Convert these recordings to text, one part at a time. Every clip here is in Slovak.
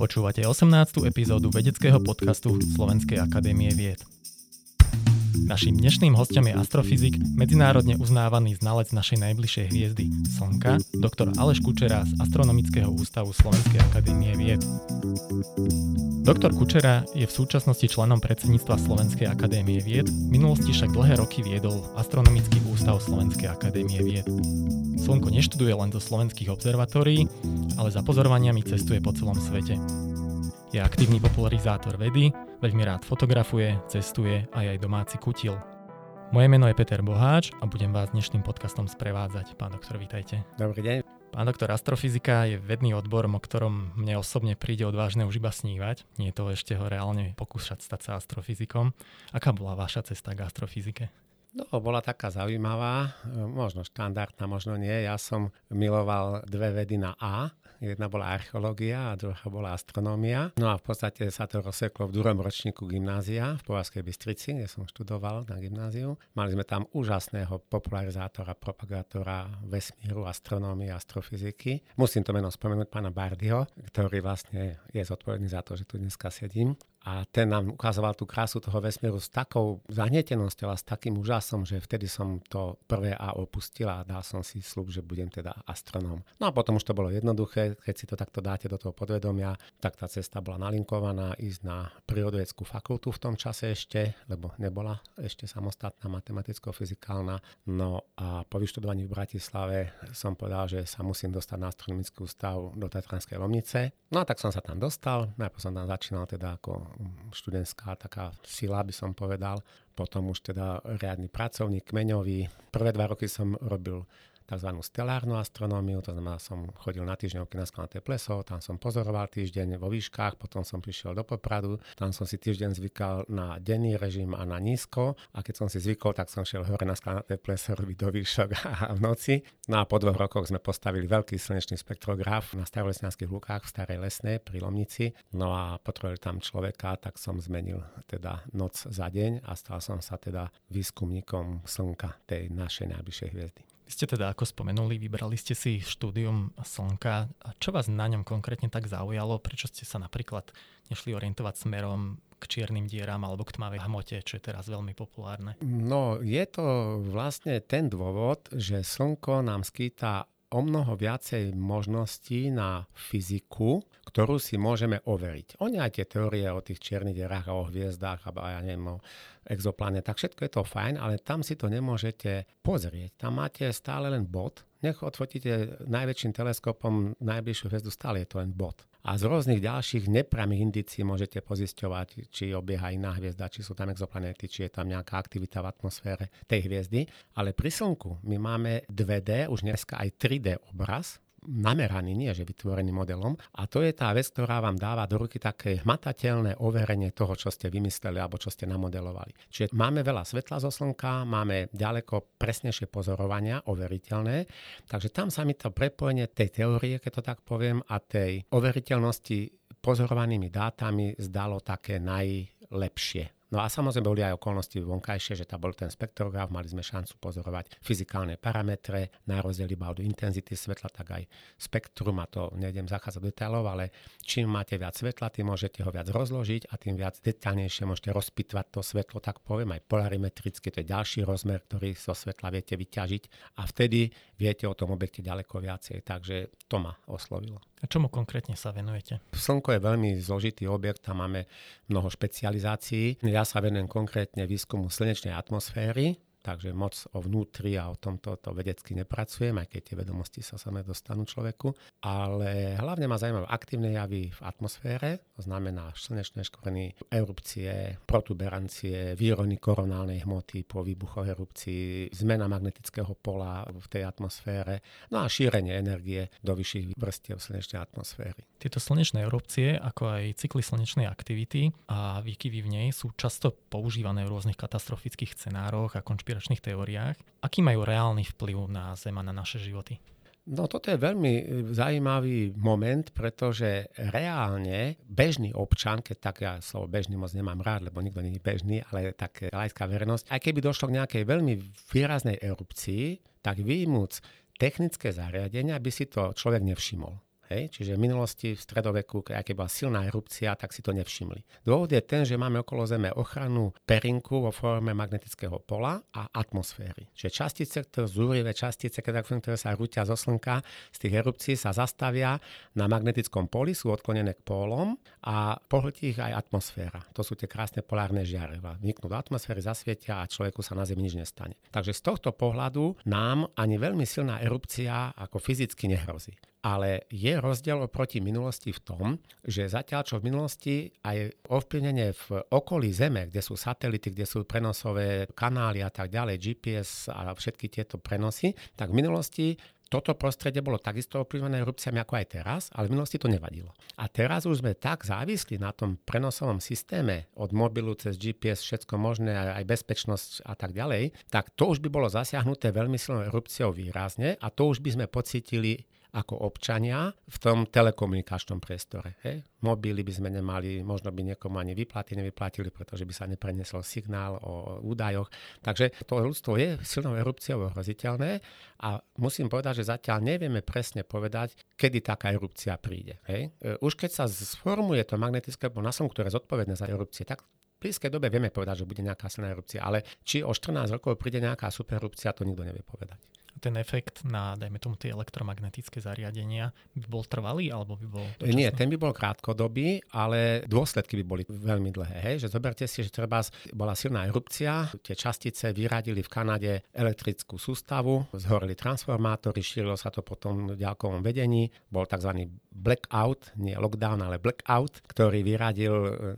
Počúvate 18. epizódu vedeckého podcastu Slovenskej akadémie vied. Naším dnešným hostom je astrofyzik, medzinárodne uznávaný znalec našej najbližšej hviezdy Slnka, doktor Aleš Kučera z Astronomického ústavu Slovenskej akadémie vied. Doktor Kučera je v súčasnosti členom predsedníctva Slovenskej akadémie vied, v minulosti však dlhé roky viedol Astronomický ústav Slovenskej akadémie vied. Slnko neštuduje len zo slovenských observatórií, ale za pozorovaniami cestuje po celom svete. Je aktívny popularizátor vedy, veľmi rád fotografuje, cestuje a je aj domáci kutil. Moje meno je Peter Boháč a budem vás dnešným podcastom sprevádzať. Pán doktor, vítajte. Dobrý deň. Pán doktor, astrofyzika je vedný odbor, o ktorom mne osobne príde odvážne už iba snívať. Nie je to ešte ho reálne pokúšať stať sa astrofyzikom. Aká bola vaša cesta k astrofyzike? No, bola taká zaujímavá, možno štandardná, možno nie. Ja som miloval dve vedy na A, Jedna bola archeológia a druhá bola astronómia. No a v podstate sa to rozseklo v druhom ročníku gymnázia v Povazkej Bystrici, kde som študoval na gymnáziu. Mali sme tam úžasného popularizátora, propagátora vesmíru, astronómie, astrofyziky. Musím to meno spomenúť pána Bardyho, ktorý vlastne je zodpovedný za to, že tu dneska sedím. A ten nám ukazoval tú krásu toho vesmíru s takou zahnetenosťou a s takým úžasom, že vtedy som to prvé A opustil a dal som si slub, že budem teda astronóm. No a potom už to bolo jednoduché, keď si to takto dáte do toho podvedomia, tak tá cesta bola nalinkovaná ísť na prírodoveckú fakultu v tom čase ešte, lebo nebola ešte samostatná matematicko-fyzikálna. No a po vyštudovaní v Bratislave som povedal, že sa musím dostať na astronomický ústav do Tatranskej Lomnice. No a tak som sa tam dostal, najprv som tam začínal teda ako študentská taká sila, by som povedal. Potom už teda riadny pracovník, kmeňový. Prvé dva roky som robil tzv. stelárnu astronómiu, to znamená, som chodil na týždňovky na Skalnaté pleso, tam som pozoroval týždeň vo výškach, potom som prišiel do Popradu, tam som si týždeň zvykal na denný režim a na nízko a keď som si zvykol, tak som šiel hore na Skalnaté pleso robiť do výšok a v noci. No a po dvoch rokoch sme postavili veľký slnečný spektrograf na starolesňanských lukách v Starej Lesnej pri Lomnici. No a potrebovali tam človeka, tak som zmenil teda noc za deň a stal som sa teda výskumníkom Slnka, tej našej najbližšej hviezdy. Ste teda, ako spomenuli, vybrali ste si štúdium Slnka. A čo vás na ňom konkrétne tak zaujalo? Prečo ste sa napríklad nešli orientovať smerom k čiernym dieram alebo k tmavej hmote, čo je teraz veľmi populárne? No, je to vlastne ten dôvod, že Slnko nám skýta o mnoho viacej možností na fyziku, ktorú si môžeme overiť. Oni aj tie teórie o tých čiernych dierách a o hviezdách a ja neviem, o exoplanetách, všetko je to fajn, ale tam si to nemôžete pozrieť. Tam máte stále len bod. Nech odfotíte najväčším teleskopom najbližšiu hviezdu, stále je to len bod. A z rôznych ďalších nepriamých indícií môžete pozisťovať, či obieha iná hviezda, či sú tam exoplanety, či je tam nejaká aktivita v atmosfére tej hviezdy. Ale pri Slnku my máme 2D, už dneska aj 3D obraz, nameraný, nie že vytvorený modelom. A to je tá vec, ktorá vám dáva do ruky také hmatateľné overenie toho, čo ste vymysleli alebo čo ste namodelovali. Čiže máme veľa svetla zo Slnka, máme ďaleko presnejšie pozorovania, overiteľné, takže tam sa mi to prepojenie tej teórie, keď to tak poviem, a tej overiteľnosti pozorovanými dátami zdalo také najlepšie. No a samozrejme boli aj okolnosti vonkajšie, že tam bol ten spektrograf, mali sme šancu pozorovať fyzikálne parametre, na rozdiel iba od intenzity svetla, tak aj spektrum, a to nejdem zachádzať do detailov, ale čím máte viac svetla, tým môžete ho viac rozložiť a tým viac detaľnejšie môžete rozpitvať to svetlo, tak poviem, aj polarimetricky, to je ďalší rozmer, ktorý zo svetla viete vyťažiť a vtedy viete o tom objekte ďaleko viacej, takže to ma oslovilo. A čomu konkrétne sa venujete? Slnko je veľmi zložitý objekt, tam máme mnoho špecializácií. Ja sa venujem konkrétne výskumu slnečnej atmosféry, takže moc o vnútri a o tomto to vedecky nepracujem, aj keď tie vedomosti sa samé dostanú človeku. Ale hlavne ma zaujímajú aktívne javy v atmosfére, to znamená slnečné škvrny, erupcie, protuberancie, výrony koronálnej hmoty po výbuchoch erupcií, zmena magnetického pola v tej atmosfére, no a šírenie energie do vyšších vrstiev slnečnej atmosféry. Tieto slnečné erupcie, ako aj cykly slnečnej aktivity a výkyvy v nej sú často používané v rôznych katastrofických scenároch a konšpiračných konšpiračných teóriách, aký majú reálny vplyv na Zem a na naše životy? No toto je veľmi e, zaujímavý moment, pretože reálne bežný občan, keď tak ja slovo bežný moc nemám rád, lebo nikto nie je bežný, ale tak laická verejnosť, aj keby došlo k nejakej veľmi výraznej erupcii, tak výjimúc technické zariadenia by si to človek nevšimol. Hej? Čiže v minulosti, v stredoveku, keď bola silná erupcia, tak si to nevšimli. Dôvod je ten, že máme okolo Zeme ochranu perinku vo forme magnetického pola a atmosféry. Čiže častice, ktoré zúrivé častice, ktoré sa rútia zo Slnka, z tých erupcií sa zastavia na magnetickom poli, sú odklonené k pólom a pohltí ich aj atmosféra. To sú tie krásne polárne žiareva. Vniknú do atmosféry, zasvietia a človeku sa na Zemi nič nestane. Takže z tohto pohľadu nám ani veľmi silná erupcia ako fyzicky nehrozí. Ale je rozdiel oproti minulosti v tom, že zatiaľ čo v minulosti aj ovplyvnenie v okolí Zeme, kde sú satelity, kde sú prenosové kanály a tak ďalej, GPS a všetky tieto prenosy, tak v minulosti toto prostredie bolo takisto ovplyvnené erupciami ako aj teraz, ale v minulosti to nevadilo. A teraz už sme tak závislí na tom prenosovom systéme od mobilu cez GPS, všetko možné, aj bezpečnosť a tak ďalej, tak to už by bolo zasiahnuté veľmi silnou erupciou výrazne a to už by sme pocítili ako občania v tom telekomunikačnom priestore. Hej? Mobily by sme nemali, možno by niekomu ani vyplaty nevyplatili, pretože by sa neprenesol signál o údajoch. Takže to ľudstvo je silnou erupciou ohroziteľné a musím povedať, že zatiaľ nevieme presne povedať, kedy taká erupcia príde. Hej? E, už keď sa sformuje to magnetické pole na Slnku, ktoré je zodpovedné za erupcie, tak v blízkej dobe vieme povedať, že bude nejaká silná erupcia, ale či o 14 rokov príde nejaká supererupcia, to nikto nevie povedať ten efekt na, dajme tomu, tie elektromagnetické zariadenia by bol trvalý alebo by bol dočasný? Nie, ten by bol krátkodobý, ale dôsledky by boli veľmi dlhé. Hej? Že zoberte si, že treba bola silná erupcia, tie častice vyradili v Kanade elektrickú sústavu, zhorili transformátory, šírilo sa to potom v ďalkovom vedení, bol tzv. Blackout, nie lockdown, ale blackout, ktorý vyradil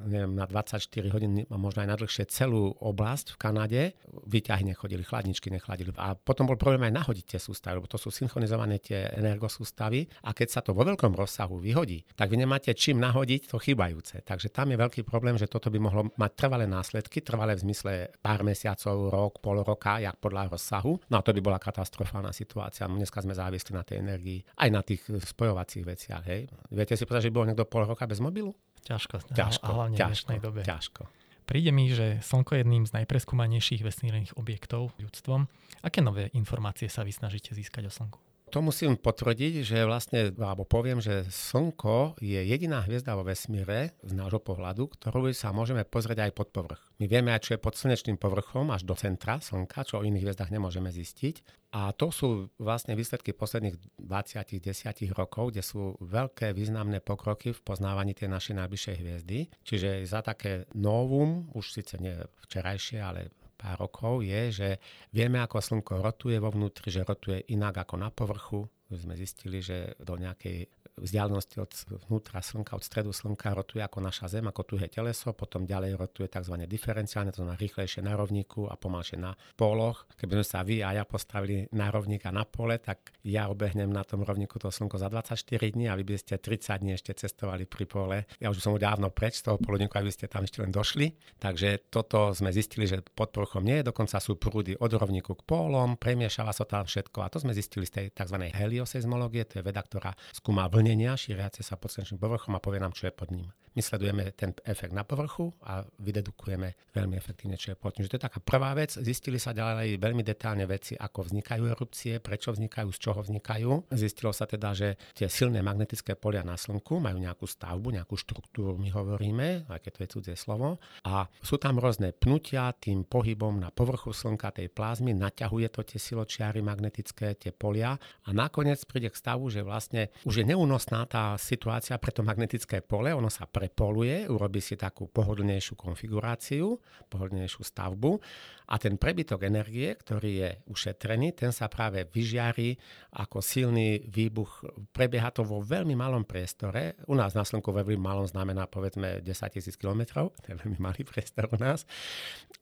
neviem, na 24 hodín a možno aj na dlhšie celú oblasť v Kanade. Výťahy nechodili, chladničky nechladili. A potom bol problém aj na nahodiť tie sústavy, lebo to sú synchronizované tie energosústavy a keď sa to vo veľkom rozsahu vyhodí, tak vy nemáte čím nahodiť to chýbajúce. Takže tam je veľký problém, že toto by mohlo mať trvalé následky, trvalé v zmysle pár mesiacov, rok, pol roka, jak podľa rozsahu. No a to by bola katastrofálna situácia. Dneska sme závislí na tej energii, aj na tých spojovacích veciach. Hej. Viete si povedať, že bol niekto pol roka bez mobilu? Ťažko, ťažko, a hlavne ťažko, v dnešnej dobe. Ťažko. Príde mi, že Slnko je jedným z najpreskúmanejších vesmírnych objektov ľudstvom. Aké nové informácie sa vy snažíte získať o Slnku? To musím potvrdiť, že vlastne, alebo poviem, že Slnko je jediná hviezda vo vesmíre z nášho pohľadu, ktorú sa môžeme pozrieť aj pod povrch. My vieme aj, čo je pod slnečným povrchom až do centra Slnka, čo o iných hviezdach nemôžeme zistiť. A to sú vlastne výsledky posledných 20-10 rokov, kde sú veľké významné pokroky v poznávaní tej našej najbližšej hviezdy. Čiže za také novum, už síce nie včerajšie, ale pár rokov je, že vieme, ako Slnko rotuje vo vnútri, že rotuje inak ako na povrchu. Už sme zistili, že do nejakej vzdialenosti od vnútra Slnka, od stredu Slnka rotuje ako naša Zem, ako tu je teleso, potom ďalej rotuje tzv. diferenciálne, to znamená rýchlejšie na rovníku a pomalšie na póloch. Keby sme sa vy a ja postavili na rovník a na pole, tak ja obehnem na tom rovníku to Slnko za 24 dní a vy by ste 30 dní ešte cestovali pri pole. Ja už som dávno preč z toho poludníku, aby ste tam ešte len došli. Takže toto sme zistili, že pod povrchom nie je, dokonca sú prúdy od rovníku k pólom, premiešava sa tam všetko a to sme zistili z tej tzv. helioseizmológie, to je veda, ktorá skúma vlny vlnenia šíriace sa pod slnečným povrchom a povie nám, čo je pod ním. My sledujeme ten efekt na povrchu a vydedukujeme veľmi efektívne, čo je pod ním. To je taká prvá vec. Zistili sa ďalej veľmi detálne veci, ako vznikajú erupcie, prečo vznikajú, z čoho vznikajú. Zistilo sa teda, že tie silné magnetické polia na Slnku majú nejakú stavbu, nejakú štruktúru, my hovoríme, aj keď to je cudzie slovo. A sú tam rôzne pnutia tým pohybom na povrchu Slnka tej plazmy, naťahuje to tie siločiary magnetické, tie polia a nakoniec príde k stavu, že vlastne už je neúnosné únosná tá situácia pre to magnetické pole, ono sa prepoluje, urobí si takú pohodlnejšiu konfiguráciu, pohodlnejšiu stavbu a ten prebytok energie, ktorý je ušetrený, ten sa práve vyžiari ako silný výbuch. Prebieha to vo veľmi malom priestore. U nás na Slnku veľmi malom znamená povedzme 10 tisíc kilometrov, to je veľmi malý priestor u nás.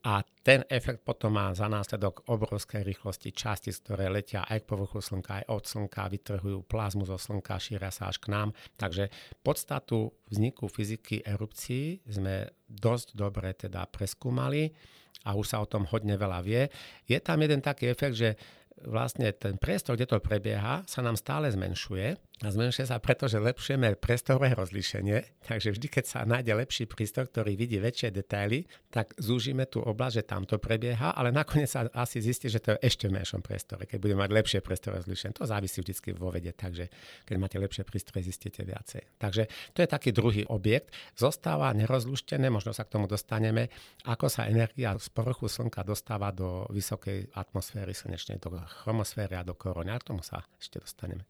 A ten efekt potom má za následok obrovské rýchlosti časti, ktoré letia aj k povrchu Slnka, aj od Slnka, vytrhujú plazmu zo Slnka, šíria sa až k nám. Takže podstatu vzniku fyziky erupcií sme dosť dobre teda preskúmali a už sa o tom hodne veľa vie. Je tam jeden taký efekt, že vlastne ten priestor, kde to prebieha, sa nám stále zmenšuje zmenšuje sa preto, že lepšujeme priestorové rozlíšenie, takže vždy, keď sa nájde lepší prístroj, ktorý vidí väčšie detaily, tak zúžime tú oblasť, že tam to prebieha, ale nakoniec sa asi zistí, že to je ešte v menšom priestore, keď budeme mať lepšie priestorové rozlíšenie. To závisí vždy vo vede, takže keď máte lepšie prístroje, zistíte viacej. Takže to je taký druhý objekt. Zostáva nerozluštené, možno sa k tomu dostaneme, ako sa energia z povrchu Slnka dostáva do vysokej atmosféry slnečnej, do chromosféry a do korony. A k tomu sa ešte dostaneme.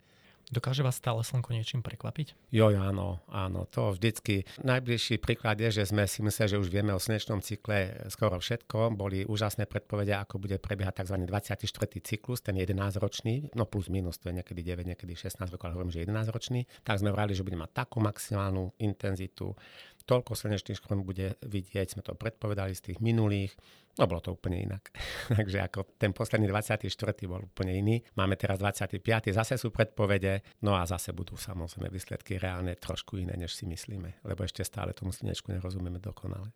Dokáže vás stále slnko niečím prekvapiť? Jo, áno, áno, to vždycky. Najbližší príklad je, že sme si mysleli, že už vieme o slnečnom cykle skoro všetko. Boli úžasné predpovede, ako bude prebiehať tzv. 24. cyklus, ten 11-ročný, no plus minus, to je niekedy 9, niekedy 16 rokov, ale hovorím, že 11-ročný. Tak sme vrali, že bude mať takú maximálnu intenzitu, toľko slnečných škvrn bude vidieť, sme to predpovedali z tých minulých, no bolo to úplne inak. Takže ako ten posledný 24. bol úplne iný, máme teraz 25. zase sú predpovede, no a zase budú samozrejme výsledky reálne trošku iné, než si myslíme, lebo ešte stále tomu slnečku nerozumieme dokonale.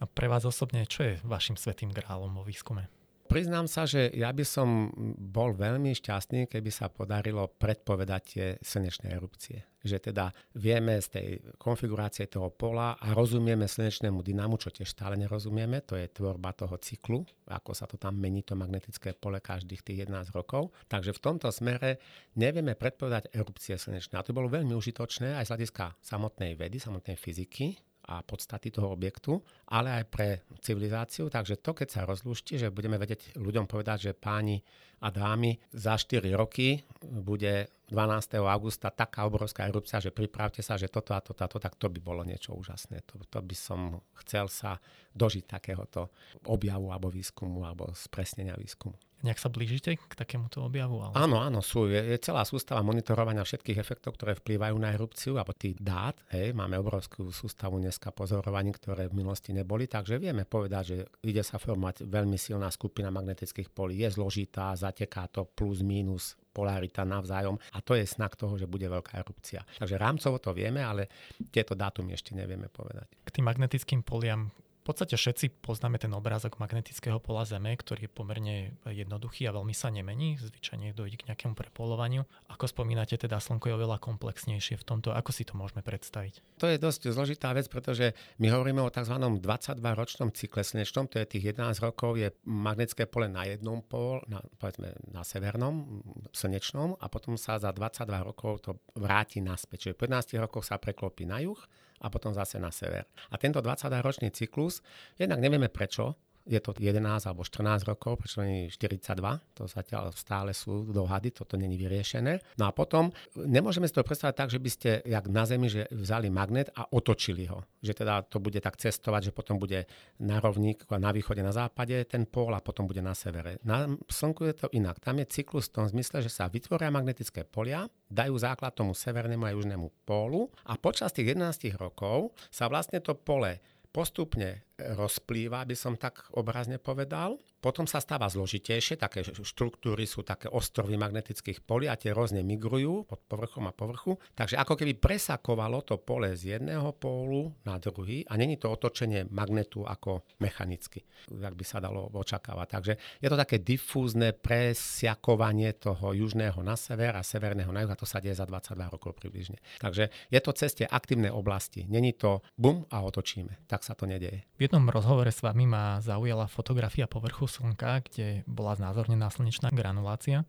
A pre vás osobne, čo je vašim svetým grálom vo výskume? Priznám sa, že ja by som bol veľmi šťastný, keby sa podarilo predpovedať tie slnečné erupcie. Že teda vieme z tej konfigurácie toho pola a rozumieme slnečnému dynamu, čo tiež stále nerozumieme, to je tvorba toho cyklu, ako sa to tam mení, to magnetické pole každých tých 11 rokov. Takže v tomto smere nevieme predpovedať erupcie slnečné. A to bolo veľmi užitočné aj z hľadiska samotnej vedy, samotnej fyziky, a podstaty toho objektu, ale aj pre civilizáciu. Takže to, keď sa rozlúšti, že budeme vedieť ľuďom povedať, že páni a dámy, za 4 roky bude 12. augusta taká obrovská erupcia, že pripravte sa, že toto a toto a to, tak to by bolo niečo úžasné. To, to by som chcel sa dožiť takéhoto objavu alebo výskumu alebo spresnenia výskumu. Nejak sa blížite k takémuto objavu? Ale... Áno, áno, sú. Je, je celá sústava monitorovania všetkých efektov, ktoré vplývajú na erupciu, alebo tých dát. Hej, máme obrovskú sústavu dneska pozorovaní, ktoré v minulosti neboli, takže vieme povedať, že ide sa formovať veľmi silná skupina magnetických polí. Je zložitá, zateká to plus, minus polarita navzájom a to je znak toho, že bude veľká erupcia. Takže rámcovo to vieme, ale tieto dátumy ešte nevieme povedať. K tým magnetickým poliam podstate všetci poznáme ten obrázok magnetického pola Zeme, ktorý je pomerne jednoduchý a veľmi sa nemení. Zvyčajne dojde k nejakému prepolovaniu. Ako spomínate, teda Slnko je oveľa komplexnejšie v tomto. Ako si to môžeme predstaviť? To je dosť zložitá vec, pretože my hovoríme o tzv. 22-ročnom cykle slnečnom, to je tých 11 rokov, je magnetické pole na jednom pol, na, povedzme na severnom, slnečnom a potom sa za 22 rokov to vráti naspäť. Čiže po 11 rokoch sa preklopí na juh a potom zase na sever. A tento 20-ročný cyklus, jednak nevieme prečo, je to 11 alebo 14 rokov, prečo nie 42, to zatiaľ stále sú dohady, toto není vyriešené. No a potom nemôžeme si to predstaviť tak, že by ste, jak na Zemi, že vzali magnet a otočili ho. Že teda to bude tak cestovať, že potom bude na rovník na východe, na západe ten pól a potom bude na severe. Na Slnku je to inak. Tam je cyklus v tom zmysle, že sa vytvoria magnetické polia, dajú základ tomu severnému a južnému pólu a počas tých 11 rokov sa vlastne to pole postupne rozplýva, by som tak obrazne povedal. Potom sa stáva zložitejšie, také štruktúry sú také ostrovy magnetických polí a tie rôzne migrujú pod povrchom a povrchu. Takže ako keby presakovalo to pole z jedného pólu na druhý a není to otočenie magnetu ako mechanicky, jak by sa dalo očakávať. Takže je to také difúzne presiakovanie toho južného na sever a severného na juh a to sa deje za 22 rokov približne. Takže je to ceste aktívnej oblasti. Není to bum a otočíme. Tak sa to nedeje. V jednom rozhovore s vami ma zaujala fotografia povrchu Slnka, kde bola znázornená slnečná granulácia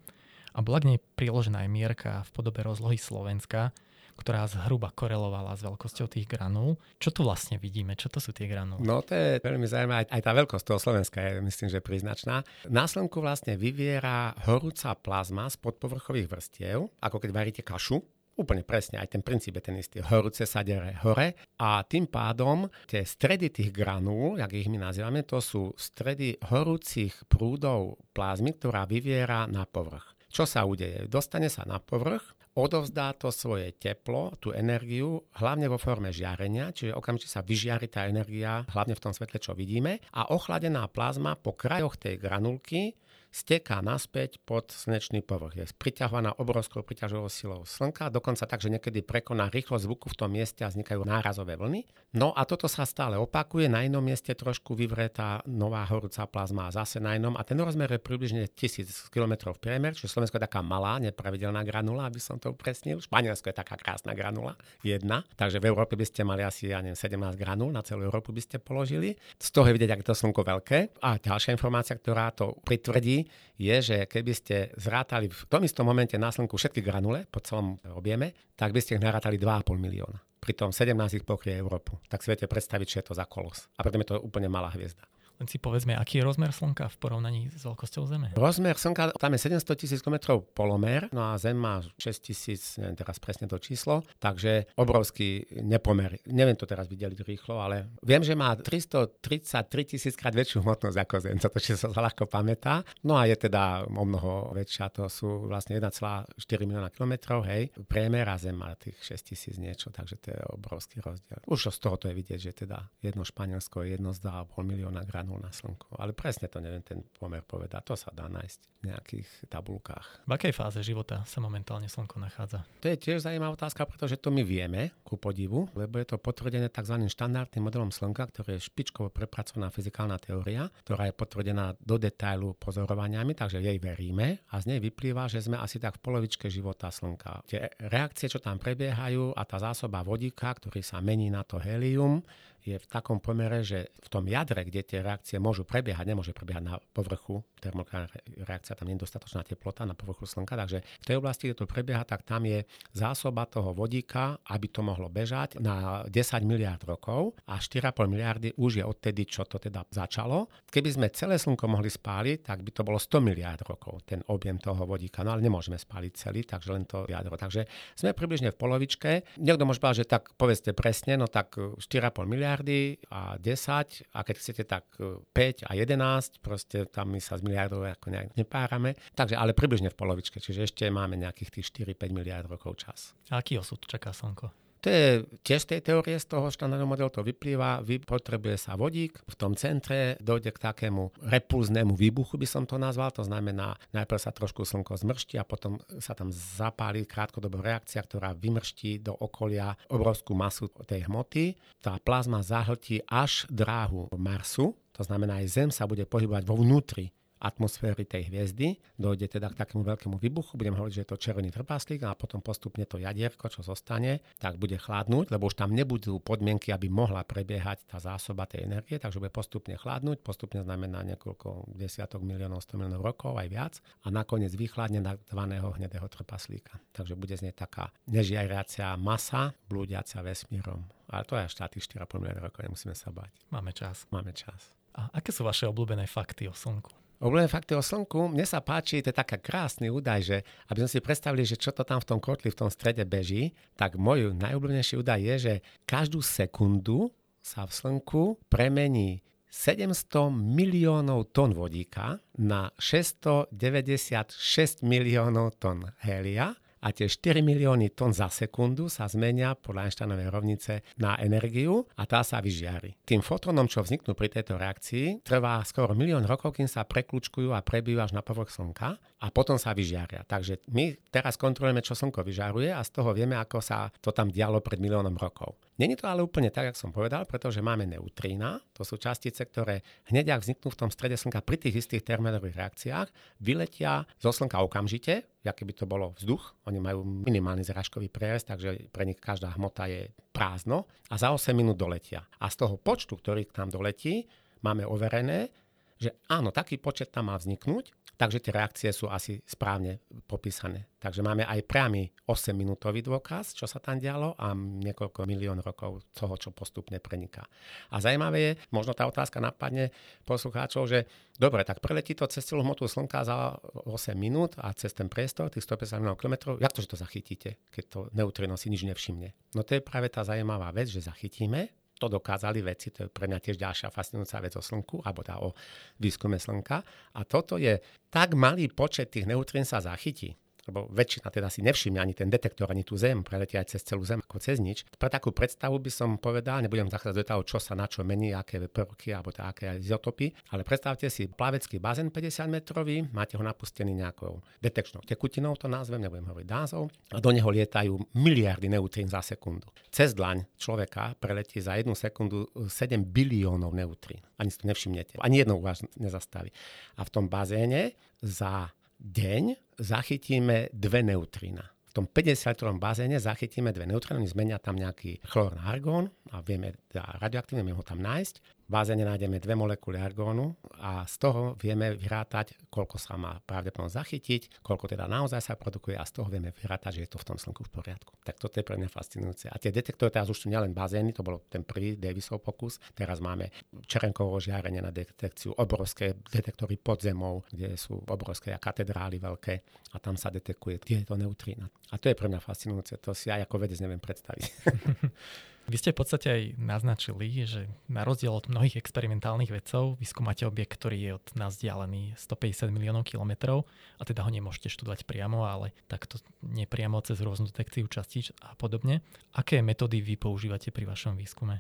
a bola k nej priložená aj mierka v podobe rozlohy Slovenska, ktorá zhruba korelovala s veľkosťou tých granul. Čo tu vlastne vidíme? Čo to sú tie granuly? No to je veľmi zaujímavé. Aj tá veľkosť toho Slovenska je myslím, že príznačná. Na Slnku vlastne vyviera horúca plazma z podpovrchových vrstiev, ako keď varíte kašu Úplne presne, aj ten princíp je ten istý. Horúce sa dere hore a tým pádom tie stredy tých granúl, jak ich my nazývame, to sú stredy horúcich prúdov plazmy, ktorá vyviera na povrch. Čo sa udeje? Dostane sa na povrch, odovzdá to svoje teplo, tú energiu, hlavne vo forme žiarenia, čiže okamžite sa vyžiari tá energia, hlavne v tom svetle, čo vidíme, a ochladená plazma po krajoch tej granulky steká naspäť pod slnečný povrch. Je priťahovaná obrovskou priťažovou silou slnka, dokonca tak, že niekedy prekoná rýchlosť zvuku v tom mieste a vznikajú nárazové vlny. No a toto sa stále opakuje, na inom mieste trošku vyvretá nová horúca plazma a zase na inom a ten rozmer je približne 1000 km priemer, čiže Slovensko je taká malá, nepravidelná granula, aby som to upresnil. Španielsko je taká krásna granula, jedna, takže v Európe by ste mali asi, ja neviem, 17 granul, na celú Európu by ste položili. Z toho je vidieť, ak to slnko veľké. A ďalšia informácia, ktorá to pritvrdí, je, že keby ste zrátali v tom istom momente na slnku všetky granule po celom objeme, tak by ste ich narátali 2,5 milióna. Pritom 17 ich pokrie Európu. Tak si viete predstaviť, čo je to za kolos. A preto je to úplne malá hviezda. Len si povedzme, aký je rozmer Slnka v porovnaní s veľkosťou Zeme? Rozmer Slnka, tam je 700 tisíc km polomer, no a Zem má 6 tisíc, neviem teraz presne to číslo, takže obrovský nepomer. Neviem to teraz videliť rýchlo, ale viem, že má 333 tisíc krát väčšiu hmotnosť ako Zem, to číslo sa ľahko pamätá. No a je teda o mnoho väčšia, to sú vlastne 1,4 milióna kilometrov, hej, priemer a Zem má tých 6 tisíc niečo, takže to je obrovský rozdiel. Už z toho to je vidieť, že teda jedno Španielsko je jedno z 2,5 milióna granov granul na slnko. Ale presne to neviem ten pomer povedať. To sa dá nájsť v nejakých tabulkách. V akej fáze života sa momentálne slnko nachádza? To je tiež zaujímavá otázka, pretože to my vieme, ku podivu, lebo je to potvrdené tzv. štandardným modelom slnka, ktorý je špičkovo prepracovaná fyzikálna teória, ktorá je potvrdená do detailu pozorovaniami, takže jej veríme a z nej vyplýva, že sme asi tak v polovičke života slnka. Tie reakcie, čo tam prebiehajú a tá zásoba vodíka, ktorý sa mení na to helium, je v takom pomere, že v tom jadre, kde tie reakcie môžu prebiehať, nemôže prebiehať na povrchu, termokárna reakcia, tam nie je dostatočná teplota na povrchu slnka, takže v tej oblasti, kde to prebieha, tak tam je zásoba toho vodíka, aby to mohlo bežať na 10 miliard rokov a 4,5 miliardy už je odtedy, čo to teda začalo. Keby sme celé slnko mohli spáliť, tak by to bolo 100 miliard rokov, ten objem toho vodíka. No ale nemôžeme spáliť celý, takže len to jadro. Takže sme približne v polovičke. Niekto môže povedať, že tak povedzte presne, no tak 4,5 miliard miliardy a 10 a keď chcete tak 5 e, a 11, proste tam my sa z miliardov ako nejak nepárame. Takže ale približne v polovičke, čiže ešte máme nejakých tých 4-5 miliard rokov čas. A aký osud čaká Slnko? To je tiež tej teórie, z toho štandardného modelu to vyplýva, vy, potrebuje sa vodík, v tom centre dojde k takému repulznému výbuchu, by som to nazval, to znamená, najprv sa trošku slnko zmrští a potom sa tam zapáli krátkodobá reakcia, ktorá vymrští do okolia obrovskú masu tej hmoty. Tá plazma zahltí až dráhu Marsu, to znamená, aj Zem sa bude pohybovať vo vnútri atmosféry tej hviezdy, dojde teda k takému veľkému výbuchu, budem hovoriť, že je to červený trpaslík a potom postupne to jadierko, čo zostane, tak bude chladnúť, lebo už tam nebudú podmienky, aby mohla prebiehať tá zásoba tej energie, takže bude postupne chladnúť, postupne znamená niekoľko desiatok miliónov, 100 miliónov rokov aj viac a nakoniec vychladne na zvaného hnedého trpaslíka. Takže bude znieť taká nežiariacia masa, blúdiaca vesmírom. Ale to je až tých 4,5 milióna rokov, nemusíme sa bať. Máme čas. Máme čas. A aké sú vaše obľúbené fakty o Slnku? Obľúbené fakty o slnku, mne sa páči, to je taká krásny údaj, že aby sme si predstavili, že čo to tam v tom kotli, v tom strede beží, tak môj najobľúbenejší údaj je, že každú sekundu sa v slnku premení 700 miliónov tón vodíka na 696 miliónov tón helia a tie 4 milióny tón za sekundu sa zmenia podľa Einsteinovej rovnice na energiu a tá sa vyžiari. Tým fotónom, čo vzniknú pri tejto reakcii, trvá skoro milión rokov, kým sa prekľúčkujú a prebijú až na povrch Slnka a potom sa vyžiaria. Takže my teraz kontrolujeme, čo Slnko vyžaruje a z toho vieme, ako sa to tam dialo pred miliónom rokov. Není to ale úplne tak, ako som povedal, pretože máme neutrína, to sú častice, ktoré hneď ak vzniknú v tom strede Slnka pri tých istých terminových reakciách, vyletia zo Slnka okamžite, aké by to bolo vzduch. Oni majú minimálny zrážkový prierez, takže pre nich každá hmota je prázdno a za 8 minút doletia. A z toho počtu, ktorý k nám doletí, máme overené, že áno, taký počet tam má vzniknúť Takže tie reakcie sú asi správne popísané. Takže máme aj priamy 8-minútový dôkaz, čo sa tam dialo a niekoľko milión rokov toho, čo postupne preniká. A zaujímavé je, možno tá otázka napadne poslucháčov, že dobre, tak preletí to cez celú hmotu Slnka za 8 minút a cez ten priestor, tých 150 miliónov kilometrov, jak to, že to zachytíte, keď to neutrino si nič nevšimne? No to je práve tá zaujímavá vec, že zachytíme, to dokázali veci, to je pre mňa tiež ďalšia fascinujúca vec o Slnku, alebo tá o výskume Slnka. A toto je tak malý počet tých neutrín sa zachytí. Lebo väčšina teda si nevšimne ani ten detektor, ani tú zem, preletia cez celú zem ako cez nič. Pre takú predstavu by som povedal, nebudem zachádzať do toho, čo sa na čo mení, aké prvky alebo teda aké izotopy, ale predstavte si plavecký bazén 50 metrový, máte ho napustený nejakou detekčnou tekutinou, to názvem, nebudem hovoriť názov, a do neho lietajú miliardy neutrín za sekundu. Cez dlaň človeka preletí za jednu sekundu 7 biliónov neutrín. Ani si to nevšimnete. Ani jednou vás nezastaví. A v tom bazéne za deň zachytíme dve neutrína. V tom 50-litrovom bazéne zachytíme dve neutríny, zmenia tam nejaký chlor na argón a vieme, teda radioaktívne, vieme ho tam nájsť bázene nájdeme dve molekuly argónu a z toho vieme vyrátať, koľko sa má pravdepodobne zachytiť, koľko teda naozaj sa produkuje a z toho vieme vyrátať, že je to v tom slnku v poriadku. Tak toto je pre mňa fascinujúce. A tie detektory teraz už sú nielen bazény, to bol ten prvý Davisov pokus, teraz máme čerenkovo žiarenie na detekciu, obrovské detektory pod zemou, kde sú obrovské katedrály veľké a tam sa detekuje tieto neutrína. A to je pre mňa fascinujúce, to si aj ako vedec neviem predstaviť. Vy ste v podstate aj naznačili, že na rozdiel od mnohých experimentálnych vedcov vyskúmate objekt, ktorý je od nás vzdialený 150 miliónov kilometrov a teda ho nemôžete študovať priamo, ale takto nepriamo cez rôznu detekciu častíc a podobne. Aké metódy vy používate pri vašom výskume?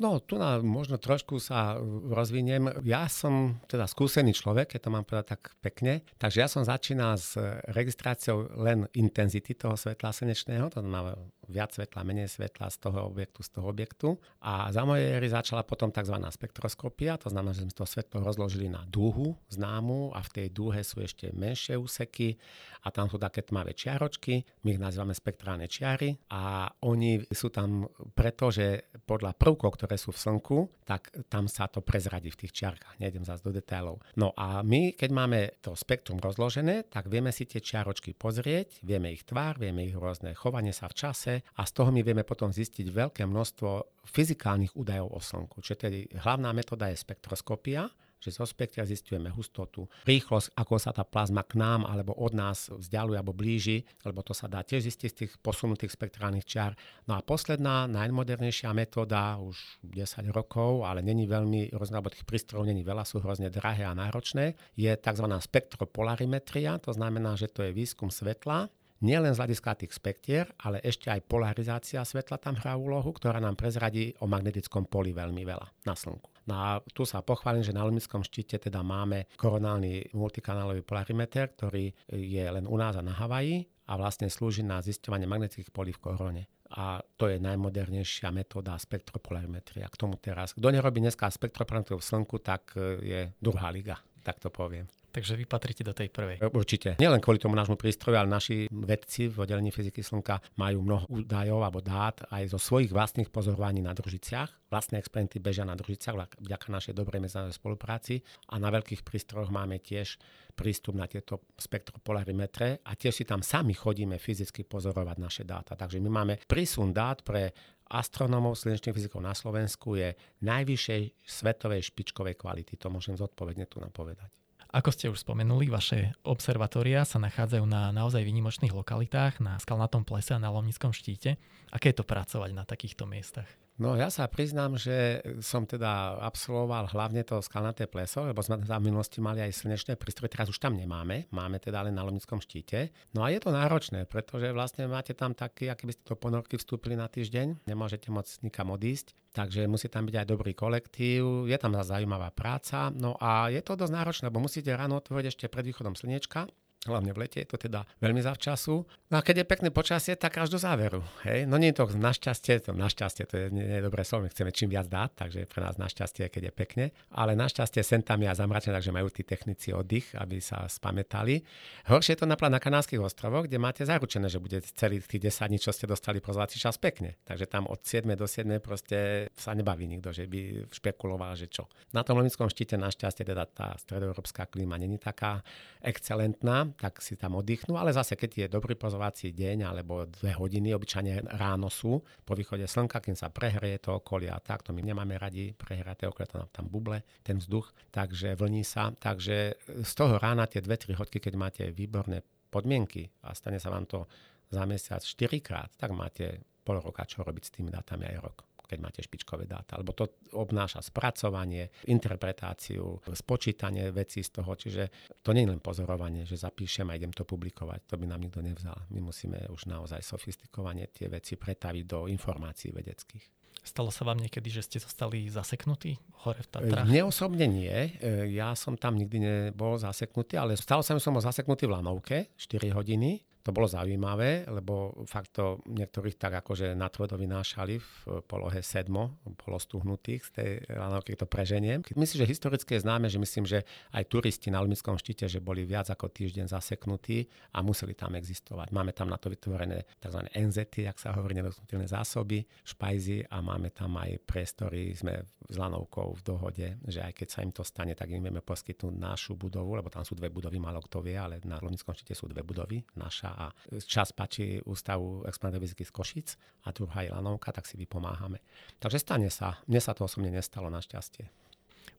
No, tu na, možno trošku sa rozviniem. Ja som teda skúsený človek, keď to mám povedať tak pekne. Takže ja som začínal s registráciou len intenzity toho svetla slnečného, to znamená viac svetla, menej svetla z toho objektu, z toho objektu. A za mojej éry začala potom tzv. spektroskopia, to znamená, že sme to svetlo rozložili na dúhu známu a v tej dúhe sú ešte menšie úseky a tam sú také tmavé čiaročky, my ich nazývame spektrálne čiary a oni sú tam preto, že podľa prvkov, ktoré sú v Slnku, tak tam sa to prezradí v tých čiarkách, nejdem zase do detailov. No a my, keď máme to spektrum rozložené, tak vieme si tie čiaročky pozrieť, vieme ich tvár, vieme ich rôzne chovanie sa v čase, a z toho my vieme potom zistiť veľké množstvo fyzikálnych údajov o Slnku. Čiže tedy hlavná metóda je spektroskopia, že zo spektra zistujeme hustotu, rýchlosť, ako sa tá plazma k nám alebo od nás vzdialuje alebo blíži, lebo to sa dá tiež zistiť z tých posunutých spektrálnych čiar. No a posledná, najmodernejšia metóda, už 10 rokov, ale není veľmi, lebo tých prístrojov není veľa, sú hrozne drahé a náročné, je tzv. spektropolarimetria, to znamená, že to je výskum svetla, nielen z hľadiska tých spektier, ale ešte aj polarizácia svetla tam hrá úlohu, ktorá nám prezradí o magnetickom poli veľmi veľa na Slnku. No a tu sa pochválim, že na Lumickom štíte teda máme koronálny multikanálový polarimeter, ktorý je len u nás a na Havaji a vlastne slúži na zisťovanie magnetických polí v korone a to je najmodernejšia metóda spektropolarimetria. K tomu teraz, kto nerobí dneska spektropolarimetriu v Slnku, tak je druhá liga, tak to poviem. Takže vy patríte do tej prvej. Určite. Nielen kvôli tomu nášmu prístroju, ale naši vedci v oddelení fyziky Slnka majú mnoho údajov alebo dát aj zo svojich vlastných pozorovaní na družiciach. Vlastné experimenty bežia na družiciach vďaka našej dobrej medzinárodnej spolupráci a na veľkých prístrojoch máme tiež prístup na tieto spektropolarimetre a tiež si tam sami chodíme fyzicky pozorovať naše dáta. Takže my máme prísun dát pre astronómov slnečných fyzikov na Slovensku je najvyššej svetovej špičkovej kvality. To môžem zodpovedne tu napovedať. Ako ste už spomenuli, vaše observatória sa nachádzajú na naozaj výnimočných lokalitách, na skalnatom plese a na Lomnickom štíte. Aké je to pracovať na takýchto miestach? No ja sa priznám, že som teda absolvoval hlavne to skalnaté pleso, lebo sme tam v minulosti mali aj slnečné prístroje, teraz už tam nemáme, máme teda len na Lomnickom štíte. No a je to náročné, pretože vlastne máte tam taký, aký by ste to ponorky vstúpili na týždeň, nemôžete moc nikam odísť, takže musí tam byť aj dobrý kolektív, je tam zaujímavá práca, no a je to dosť náročné, lebo musíte ráno otvoriť ešte pred východom slnečka, hlavne v lete, je to teda veľmi zavčasu. No a keď je pekné počasie, tak až do záveru. Hej? No nie je to našťastie, to našťastie, to je nie, nie je dobré slovo, my chceme čím viac dať, takže pre nás našťastie, keď je pekne. Ale našťastie sem tam je zamračené, takže majú tí technici oddych, aby sa spamätali. Horšie je to napríklad na Kanárskych ostrovoch, kde máte zaručené, že bude celý tých 10 dní, čo ste dostali pozvací čas pekne. Takže tam od 7 do 7 proste sa nebaví nikto, že by špekuloval, že čo. Na tom Lomickom štíte našťastie teda tá stredoeurópska klíma není taká excelentná, tak si tam oddychnú, ale zase keď je dobrý pozorovací deň alebo dve hodiny, obyčajne ráno sú po východe slnka, kým sa prehrie to okolie a tak, to my nemáme radi, prehraté okolie, to tam buble ten vzduch, takže vlní sa, takže z toho rána tie dve, tri hodky, keď máte výborné podmienky a stane sa vám to za mesiac 4 krát, tak máte pol roka čo robiť s tými dátami aj rok. Keď máte špičkové dáta, lebo to obnáša spracovanie, interpretáciu, spočítanie vecí z toho, čiže to nie je len pozorovanie, že zapíšem a idem to publikovať, to by nám nikto nevzal. My musíme už naozaj sofistikovane tie veci pretaviť do informácií vedeckých. Stalo sa vám niekedy, že ste zostali zaseknutí hore v Tatrách? Mne osobne nie. E, ja som tam nikdy nebol zaseknutý, ale stalo sa mi, som bol zaseknutý v Lanovke 4 hodiny to bolo zaujímavé, lebo fakt to niektorých tak akože na tvrdo vynášali v polohe sedmo, polostuhnutých z tej lanovky to preženiem. Myslím, že historicky je známe, že myslím, že aj turisti na Lumickom štíte, že boli viac ako týždeň zaseknutí a museli tam existovať. Máme tam na to vytvorené tzv. NZ, ak sa hovorí, nedotknutelné zásoby, špajzy a máme tam aj priestory, sme s lanovkou v dohode, že aj keď sa im to stane, tak im vieme poskytnúť našu budovu, lebo tam sú dve budovy, málo kto vie, ale na Lumickom štíte sú dve budovy, naša a čas páči Ústavu experimentálnej z Košic a druhá je Lanovka, tak si vypomáhame. Takže stane sa. Mne sa to osobne nestalo našťastie.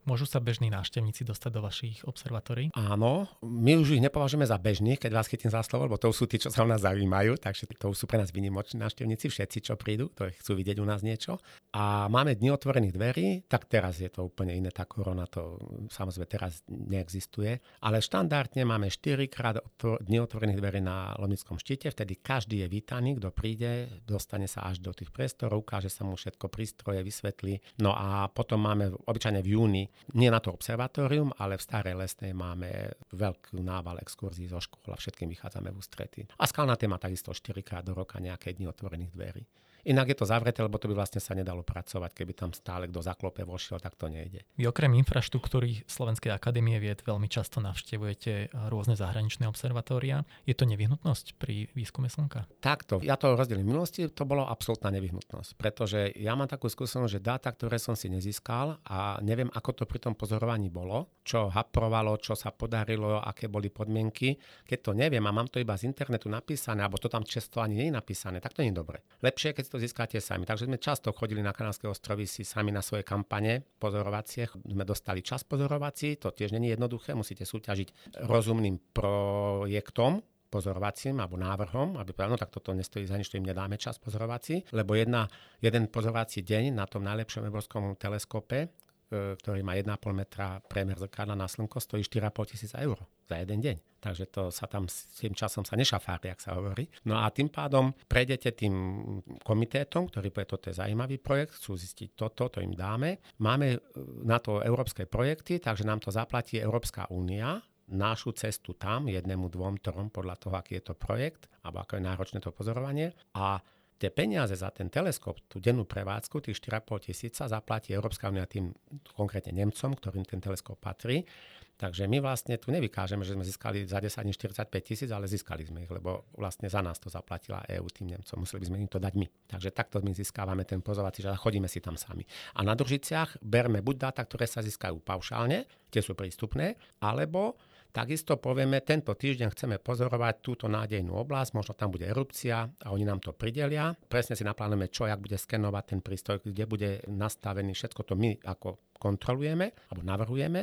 Môžu sa bežní návštevníci dostať do vašich observatórií? Áno, my už ich nepovažujeme za bežných, keď vás chytím za slovo, lebo to sú tí, čo sa o nás zaujímajú, takže to sú pre nás vynimoční návštevníci, všetci, čo prídu, ktorí chcú vidieť u nás niečo. A máme dni otvorených dverí, tak teraz je to úplne iné, tá korona to samozrejme teraz neexistuje, ale štandardne máme 4 krát dni otvorených dverí na Lomickom štíte, vtedy každý je vítaný, kto príde, dostane sa až do tých priestorov, ukáže sa mu všetko prístroje, vysvetlí. No a potom máme obyčajne v júni nie na to observatórium, ale v Starej Lesnej máme veľký nával exkurzí zo škôl a všetkým vychádzame v ústretí. A skalná téma takisto 4 krát do roka nejaké dni otvorených dverí. Inak je to zavreté, lebo to by vlastne sa nedalo pracovať. Keby tam stále kto zaklope vošiel, tak to nejde. Vy okrem infraštruktúry Slovenskej akadémie vied veľmi často navštevujete rôzne zahraničné observatória. Je to nevyhnutnosť pri výskume Slnka? Takto. Ja to rozdelím. V minulosti to bolo absolútna nevyhnutnosť, pretože ja mám takú skúsenosť, že dáta, ktoré som si nezískal a neviem, ako to pri tom pozorovaní bolo, čo haprovalo, čo sa podarilo, aké boli podmienky. Keď to neviem a mám to iba z internetu napísané, alebo to tam často ani nie je napísané, tak to nie je dobre. Lepšie, keď to získate sami. Takže sme často chodili na Kanárske ostrovy si sami na svoje kampane pozorovacie. Sme dostali čas pozorovací, to tiež není jednoduché, musíte súťažiť rozumným projektom, pozorovacím alebo návrhom, aby povedal, no tak toto nestojí za nič, to im nedáme čas pozorovací, lebo jedna, jeden pozorovací deň na tom najlepšom európskom teleskope ktorý má 1,5 metra priemer zrkadla na slnko, stojí 4,5 tisíc eur za jeden deň. Takže to sa tam s tým časom sa nešafári, ak sa hovorí. No a tým pádom prejdete tým komitétom, ktorý povie, toto je zaujímavý projekt, chcú zistiť toto, to im dáme. Máme e, na to európske projekty, takže nám to zaplatí Európska únia, našu cestu tam, jednému, dvom, trom, podľa toho, aký je to projekt, alebo ako je náročné to pozorovanie. A tie peniaze za ten teleskop, tú dennú prevádzku, tých 4,5 tisíca zaplatí Európska únia tým konkrétne Nemcom, ktorým ten teleskop patrí. Takže my vlastne tu nevykážeme, že sme získali za 10 dní 45 tisíc, ale získali sme ich, lebo vlastne za nás to zaplatila EÚ tým Nemcom. Museli by sme im to dať my. Takže takto my získávame ten pozorovací že chodíme si tam sami. A na družiciach berme buď dáta, ktoré sa získajú paušálne, tie sú prístupné, alebo Takisto povieme, tento týždeň chceme pozorovať túto nádejnú oblasť, možno tam bude erupcia a oni nám to pridelia. Presne si naplánujeme, čo, jak bude skenovať ten prístroj, kde bude nastavený, všetko to my ako kontrolujeme alebo navrhujeme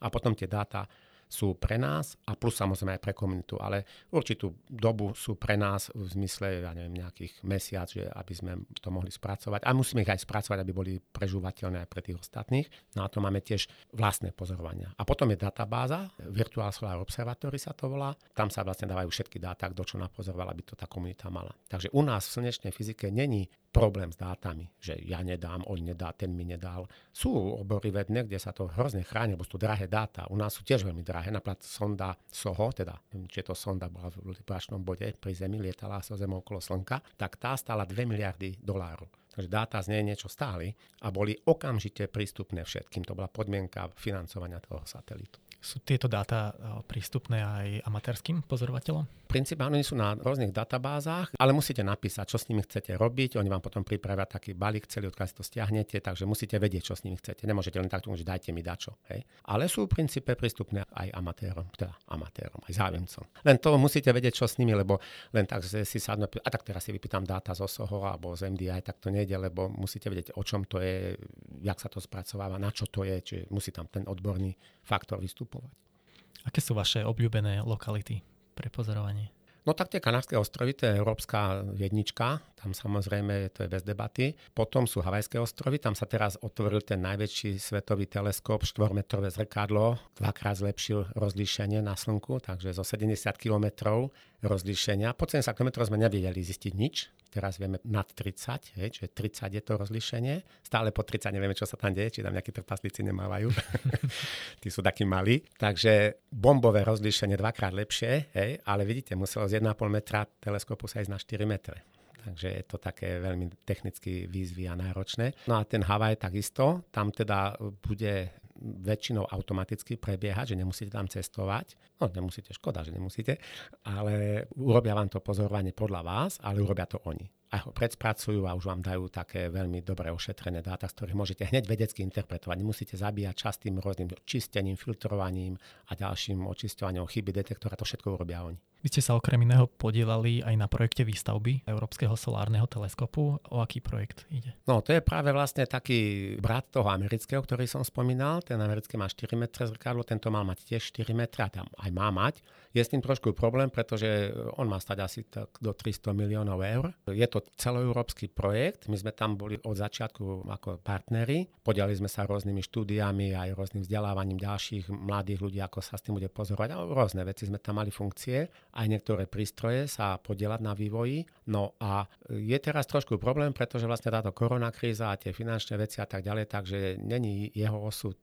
a potom tie dáta sú pre nás a plus samozrejme aj pre komunitu, ale určitú dobu sú pre nás v zmysle, ja neviem, nejakých mesiac, že aby sme to mohli spracovať. A musíme ich aj spracovať, aby boli prežúvateľné aj pre tých ostatných. No to máme tiež vlastné pozorovania. A potom je databáza, Virtual Solar Observatory sa to volá. Tam sa vlastne dávajú všetky dáta, kto čo napozoroval, aby to tá komunita mala. Takže u nás v slnečnej fyzike není problém s dátami, že ja nedám, on nedá, ten mi nedal. Sú obory vedné, kde sa to hrozne chráni, lebo sú drahé dáta. U nás sú tiež veľmi drahé. Napríklad sonda SOHO, teda či to sonda bola v libračnom bode pri Zemi, lietala so Zemou okolo Slnka, tak tá stála 2 miliardy dolárov. Takže dáta z nej niečo stáli a boli okamžite prístupné všetkým. To bola podmienka financovania toho satelitu. Sú tieto dáta eh, prístupné aj amatérským pozorovateľom? V princípe oni sú na rôznych databázach, ale musíte napísať, čo s nimi chcete robiť. Oni vám potom pripravia taký balík celý, odkiaľ si to stiahnete, takže musíte vedieť, čo s nimi chcete. Nemôžete len takto, že dajte mi dačo. Hej. Ale sú v princípe prístupné aj amatérom, teda amatérom, aj záujemcom. Len to musíte vedieť, čo s nimi, lebo len tak, že si sadnú, a tak teraz si vypýtam dáta z OSOHO alebo z MDI, tak to nejde, lebo musíte vedieť, o čom to je, jak sa to spracováva, na čo to je, či musí tam ten odborný faktor vystupovať. Aké sú vaše obľúbené lokality pre pozorovanie? No tak tie Kanárske ostrovy, to je európska jednička, tam samozrejme to je bez debaty. Potom sú Havajské ostrovy, tam sa teraz otvoril ten najväčší svetový teleskop, 4-metrové zrkadlo, dvakrát zlepšil rozlíšenie na Slnku, takže zo 70 km rozlíšenia. Po 70 km sme nevedeli zistiť nič, teraz vieme nad 30, hej, čiže 30 je to rozlíšenie. Stále po 30 nevieme, čo sa tam deje, či tam nejakí trpaslíci nemávajú. Tí sú takí malí. Takže bombové rozlíšenie dvakrát lepšie, hej, ale vidíte, muselo z 1,5 metra teleskopu sa ísť na 4 metre. Takže je to také veľmi technicky výzvy a náročné. No a ten Havaj takisto, tam teda bude väčšinou automaticky prebiehať, že nemusíte tam cestovať. No nemusíte, škoda, že nemusíte, ale urobia vám to pozorovanie podľa vás, ale urobia to oni a ho predspracujú a už vám dajú také veľmi dobre ošetrené dáta, z ktorých môžete hneď vedecky interpretovať. Nemusíte zabíjať čas tým rôznym čistením, filtrovaním a ďalším očisťovaním chyby detektora. To všetko urobia oni. Vy ste sa okrem iného podielali aj na projekte výstavby Európskeho solárneho teleskopu. O aký projekt ide? No, to je práve vlastne taký brat toho amerického, ktorý som spomínal. Ten americký má 4 metre zrkadlo, tento mal mať tiež 4 metre a tam aj má mať. Je s tým trošku problém, pretože on má stať asi tak do 300 miliónov eur. Je to celoeurópsky projekt. My sme tam boli od začiatku ako partneri. Podiali sme sa rôznymi štúdiami aj rôznym vzdelávaním ďalších mladých ľudí, ako sa s tým bude pozorovať. A rôzne veci sme tam mali funkcie. Aj niektoré prístroje sa podielať na vývoji. No a je teraz trošku problém, pretože vlastne táto koronakríza a tie finančné veci a tak ďalej, takže není jeho osud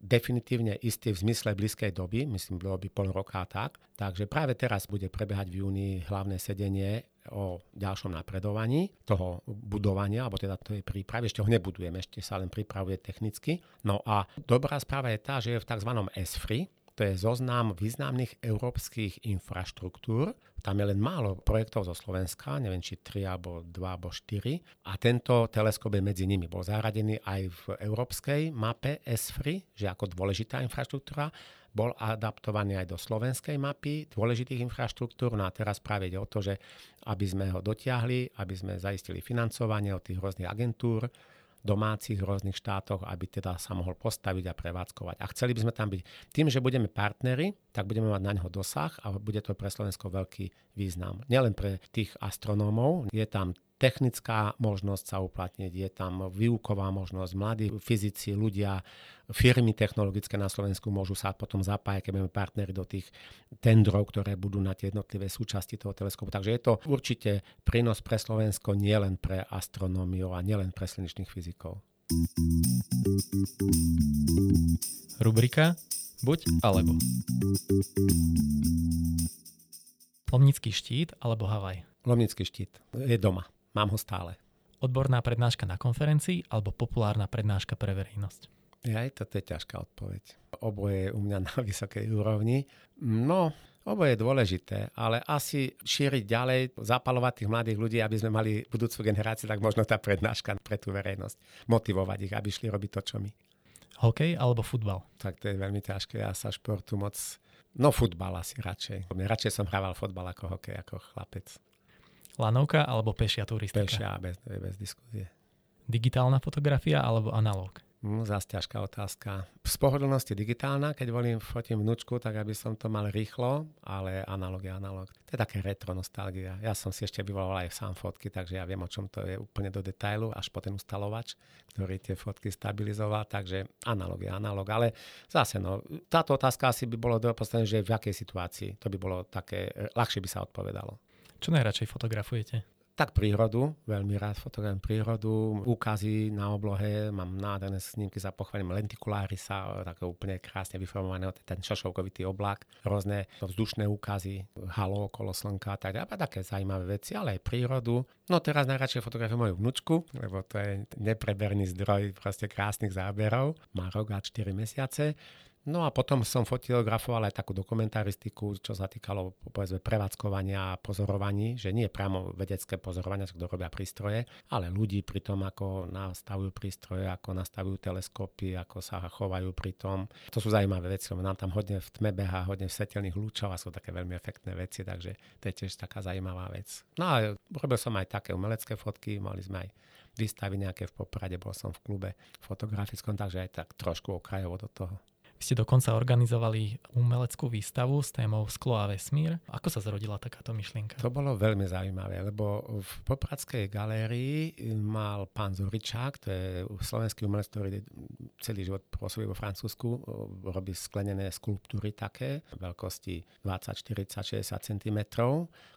definitívne istý v zmysle blízkej doby, myslím, bolo by pol roka a tak. Takže práve teraz bude prebiehať v júni hlavné sedenie o ďalšom napredovaní toho budovania, alebo teda tej prípravy. Ešte ho nebudujeme, ešte sa len pripravuje technicky. No a dobrá správa je tá, že je v tzv. ESFRI, to je zoznam významných európskych infraštruktúr. Tam je len málo projektov zo Slovenska, neviem či 3 alebo 2 alebo 4. A tento teleskop je medzi nimi. Bol zaradený aj v európskej mape ESFRI, že ako dôležitá infraštruktúra bol adaptovaný aj do slovenskej mapy dôležitých infraštruktúr. No a teraz práve ide o to, že aby sme ho dotiahli, aby sme zaistili financovanie od tých rôznych agentúr, domácich rôznych štátoch, aby teda sa mohol postaviť a prevádzkovať. A chceli by sme tam byť. Tým, že budeme partneri, tak budeme mať na neho dosah a bude to pre Slovensko veľký význam. Nielen pre tých astronómov, je tam technická možnosť sa uplatniť, je tam výuková možnosť, mladí fyzici, ľudia, firmy technologické na Slovensku môžu sa potom zapájať, keď budeme partneri do tých tendrov, ktoré budú na tie jednotlivé súčasti toho teleskopu. Takže je to určite prínos pre Slovensko nielen pre astronómiu a nielen pre slnečných fyzikov. Rubrika Buď alebo. Lomnický štít alebo Havaj? Lomnický štít. Je doma. Mám ho stále. Odborná prednáška na konferencii alebo populárna prednáška pre verejnosť? Ja, toto je ťažká odpoveď. Oboje je u mňa na vysokej úrovni. No, oboje je dôležité, ale asi šíriť ďalej, zapalovať tých mladých ľudí, aby sme mali budúcu generáciu, tak možno tá prednáška pre tú verejnosť. Motivovať ich, aby šli robiť to, čo my. Hokej alebo futbal? Tak to je veľmi ťažké. Ja sa športu moc... No futbal asi radšej. Radšej som hrával futbal ako hokej, ako chlapec. Lanovka alebo pešia turistika? Pešia, bez, bez diskusie. Digitálna fotografia alebo analóg? No, zase ťažká otázka. Z pohodlnosti digitálna, keď volím, fotím vnúčku, tak aby som to mal rýchlo, ale analóg je analóg. To je také retro nostalgia. Ja som si ešte vyvolal aj sám fotky, takže ja viem, o čom to je úplne do detailu, až po ten ustalovač, ktorý tie fotky stabilizoval, takže analóg je analóg. Ale zase, no, táto otázka asi by bolo do že v akej situácii. To by bolo také, ľahšie by sa odpovedalo. Čo najradšej fotografujete? Tak prírodu, veľmi rád fotografujem prírodu, úkazy na oblohe, mám nádherné snímky, za pochválim lentikulári sa, také úplne krásne vyformované, ten šošovkovitý oblak, rôzne vzdušné úkazy, halo okolo slnka, tak a také zaujímavé veci, ale aj prírodu. No teraz najradšej fotografujem moju vnúčku, lebo to je nepreberný zdroj proste krásnych záberov, má rok a 4 mesiace. No a potom som fotografoval aj takú dokumentaristiku, čo sa týkalo povedzme prevádzkovania a pozorovaní, že nie priamo vedecké pozorovania, kto robia prístroje, ale ľudí pri tom, ako nastavujú prístroje, ako nastavujú teleskopy, ako sa chovajú pri tom. To sú zaujímavé veci, lebo nám tam hodne v tme beha, hodne v svetelných lúčov a sú také veľmi efektné veci, takže to je tiež taká zaujímavá vec. No a robil som aj také umelecké fotky, mali sme aj výstavy nejaké v Poprade, bol som v klube fotografickom, takže aj tak trošku okrajovo do toho. Vy ste dokonca organizovali umeleckú výstavu s témou Sklo a vesmír. Ako sa zrodila takáto myšlienka? To bolo veľmi zaujímavé, lebo v Popradskej galérii mal pán Zoričák, to je slovenský umelec, ktorý celý život pôsobí vo Francúzsku, robí sklenené skulptúry také, veľkosti 20, 40, 60 cm,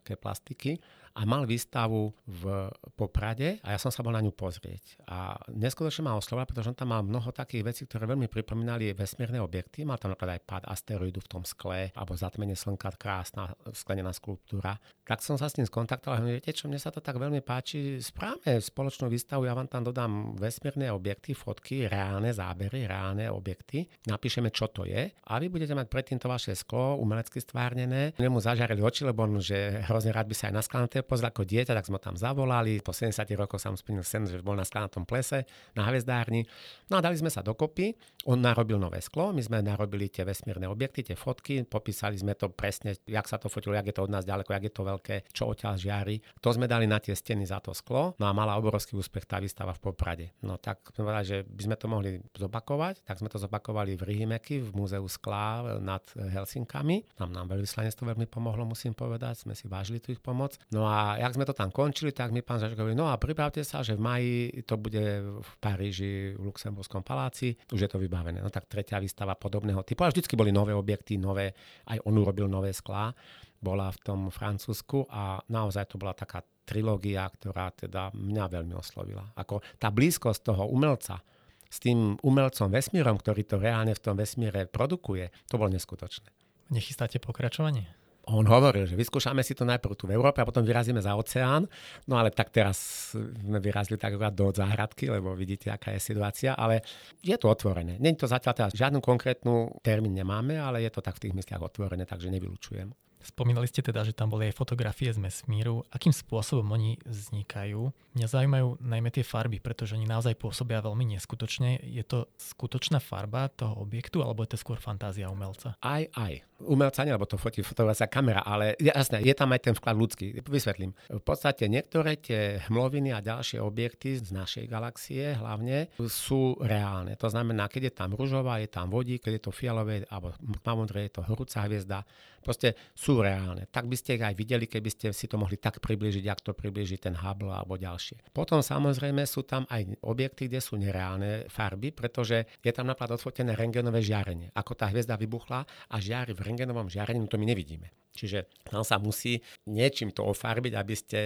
také plastiky a mal výstavu v Poprade a ja som sa bol na ňu pozrieť. A neskutočne ma oslovila, pretože on tam mal mnoho takých vecí, ktoré veľmi pripomínali vesmírne objekty. Mal tam napríklad aj pád asteroidu v tom skle, alebo zatmenie slnka, krásna sklenená skulptúra. Tak som sa s ním skontaktoval a viete čo, mne sa to tak veľmi páči, správame spoločnú výstavu, ja vám tam dodám vesmírne objekty, fotky, reálne zábery, reálne objekty, napíšeme, čo to je a vy budete mať predtým to vaše sklo umelecky stvárnené. Nemu zažarili oči, lebo on, že hrozne rád by sa aj na pozrel ako dieťa, tak sme tam zavolali. Po 70 rokoch sa mu splnil sen, že bol na sklanatom plese, na hvezdárni. No a dali sme sa dokopy. On narobil nové sklo, my sme narobili tie vesmírne objekty, tie fotky, popísali sme to presne, jak sa to fotilo, jak je to od nás ďaleko, jak je to veľké, čo odtiaľ žiari. To sme dali na tie steny za to sklo. No a mala obrovský úspech tá výstava v Poprade. No tak sme povedali, že by sme to mohli zopakovať, tak sme to zopakovali v Rihimeky, v Múzeu skla nad Helsinkami. Tam nám veľvyslanectvo veľmi pomohlo, musím povedať, sme si vážili tú ich pomoc. No a a jak sme to tam končili, tak mi pán Zažek hovorí, no a pripravte sa, že v maji to bude v Paríži, v Luxemburskom paláci, už je to vybavené. No tak tretia výstava podobného typu. A vždycky boli nové objekty, nové, aj on urobil nové sklá, bola v tom Francúzsku a naozaj to bola taká trilógia, ktorá teda mňa veľmi oslovila. Ako tá blízkosť toho umelca, s tým umelcom vesmírom, ktorý to reálne v tom vesmíre produkuje, to bolo neskutočné. Nechystáte pokračovanie? On hovoril, že vyskúšame si to najprv tu v Európe a potom vyrazíme za oceán. No ale tak teraz sme vyrazili tak do záhradky, lebo vidíte, aká je situácia, ale je to otvorené. Je to zatiaľ teraz žiadnu konkrétnu termín nemáme, ale je to tak v tých mysliach otvorené, takže nevylučujem. Spomínali ste teda, že tam boli aj fotografie z vesmíru. Akým spôsobom oni vznikajú? Mňa zaujímajú najmä tie farby, pretože oni naozaj pôsobia veľmi neskutočne. Je to skutočná farba toho objektu, alebo je to skôr fantázia umelca? Aj, aj. Umelca nie, lebo to fotí fotografia kamera, ale jasné, je tam aj ten vklad ľudský. Vysvetlím. V podstate niektoré tie hmloviny a ďalšie objekty z našej galaxie hlavne sú reálne. To znamená, keď je tam ružová, je tam vodík, keď je to fialové alebo tmavomodré, je to horúca hviezda. Proste sú sú reálne. Tak by ste ich aj videli, keby ste si to mohli tak približiť, ak to približí ten Hubble alebo ďalšie. Potom samozrejme sú tam aj objekty, kde sú nereálne farby, pretože je tam napríklad odfotené rengenové žiarenie. Ako tá hviezda vybuchla a žiari v rengenovom žiarení, to my nevidíme. Čiže tam sa musí niečím to ofarbiť, aby ste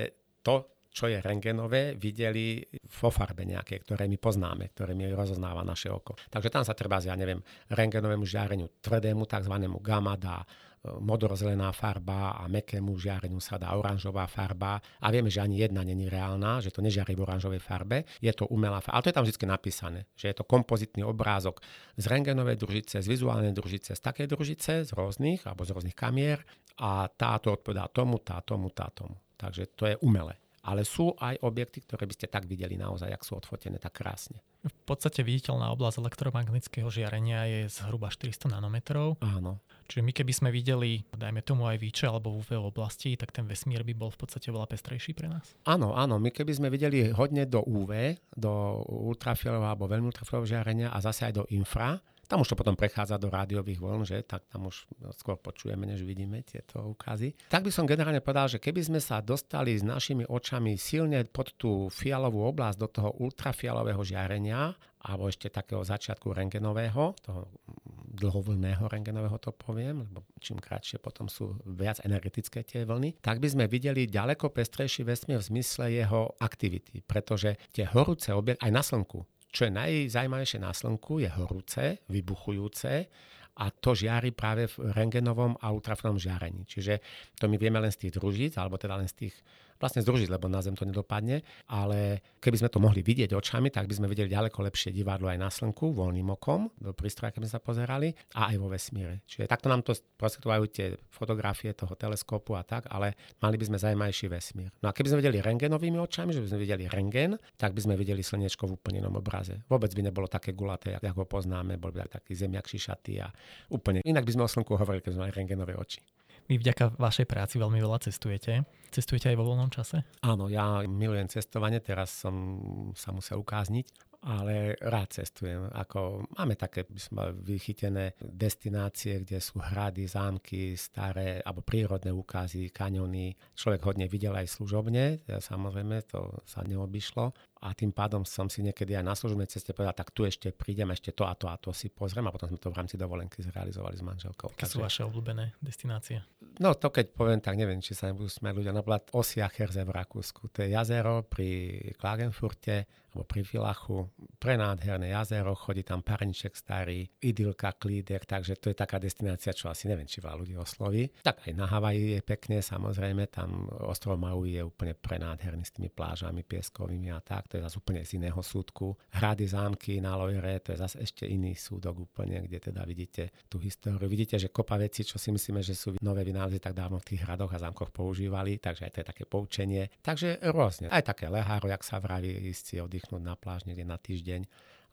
to, čo je rengenové, videli vo farbe nejaké, ktoré my poznáme, ktoré mi rozoznáva naše oko. Takže tam sa treba, ja neviem, rengenovému žiareniu tvrdému, tzv. gamma dá modrozelená farba a mekému žiareniu sa dá oranžová farba a vieme, že ani jedna není reálna, že to nežiari v oranžovej farbe, je to umelá farba. Ale to je tam vždy napísané, že je to kompozitný obrázok z rengenovej družice, z vizuálnej družice, z takej družice, z rôznych alebo z rôznych kamier a táto odpovedá tomu, tá tomu, tá tomu. Takže to je umelé ale sú aj objekty, ktoré by ste tak videli naozaj, ak sú odfotené tak krásne. V podstate viditeľná oblasť elektromagnetického žiarenia je zhruba 400 nanometrov. Áno. Čiže my keby sme videli, dajme tomu aj výče alebo UV oblasti, tak ten vesmír by bol v podstate veľa pestrejší pre nás? Áno, áno. My keby sme videli hodne do UV, do ultrafialového alebo veľmi ultrafialového žiarenia a zase aj do infra, tam už to potom prechádza do rádiových vln, že tak tam už skôr počujeme, než vidíme tieto ukazy. Tak by som generálne povedal, že keby sme sa dostali s našimi očami silne pod tú fialovú oblasť do toho ultrafialového žiarenia, alebo ešte takého začiatku rengenového, toho dlhovlného rengenového to poviem, lebo čím kratšie potom sú viac energetické tie vlny, tak by sme videli ďaleko pestrejší vesmír v zmysle jeho aktivity, pretože tie horúce objekty, aj na Slnku, čo je najzajímavejšie na Slnku, je horúce, vybuchujúce a to žiari práve v rengenovom a ultrafilnom žiarení. Čiže to my vieme len z tých družíc, alebo teda len z tých vlastne združiť, lebo na Zem to nedopadne, ale keby sme to mohli vidieť očami, tak by sme videli ďaleko lepšie divadlo aj na Slnku, voľným okom, do prístroja, keby sme sa pozerali, a aj vo vesmíre. Čiže takto nám to prosekujú tie fotografie toho teleskopu a tak, ale mali by sme zaujímavejší vesmír. No a keby sme videli rengenovými očami, že by sme videli rengen, tak by sme videli slnečko v úplne inom obraze. Vôbec by nebolo také gulaté, ako ho poznáme, bol by taký zemiak šišatý a úplne inak by sme o slnku hovorili, keď sme mali rengenové oči. Vy vďaka vašej práci veľmi veľa cestujete. Cestujete aj vo voľnom čase? Áno, ja milujem cestovanie, teraz som sa musel ukázniť ale rád cestujem. Ako, máme také by som vychytené destinácie, kde sú hrady, zámky, staré alebo prírodné úkazy, kaňony. Človek hodne videl aj služobne, samozrejme, to sa neobyšlo a tým pádom som si niekedy aj na služobnej ceste povedal, tak tu ešte prídem, ešte to a to a to si pozriem a potom sme to v rámci dovolenky zrealizovali s manželkou. Aké sú vaše obľúbené destinácie? No to keď poviem, tak neviem, či sa nebudú smiať ľudia. Napríklad Osiacherze v Rakúsku. To je jazero pri Klagenfurte alebo pri Vilachu. Prenádherné jazero, chodí tam parniček starý, idylka, klíder, takže to je taká destinácia, čo asi neviem, či veľa ľudí osloví. Tak aj na Havaji je pekne, samozrejme, tam ostrov Maui je úplne prenádherný s tými plážami pieskovými a tak to je zase úplne z iného súdku. Hrady, zámky na Lojre, to je zase ešte iný súdok úplne, kde teda vidíte tú históriu. Vidíte, že kopa veci, čo si myslíme, že sú nové vynálezy, tak dávno v tých hradoch a zámkoch používali, takže aj to je také poučenie. Takže rôzne. Aj také leháro, jak sa vraví, ísť si oddychnúť na pláž niekde na týždeň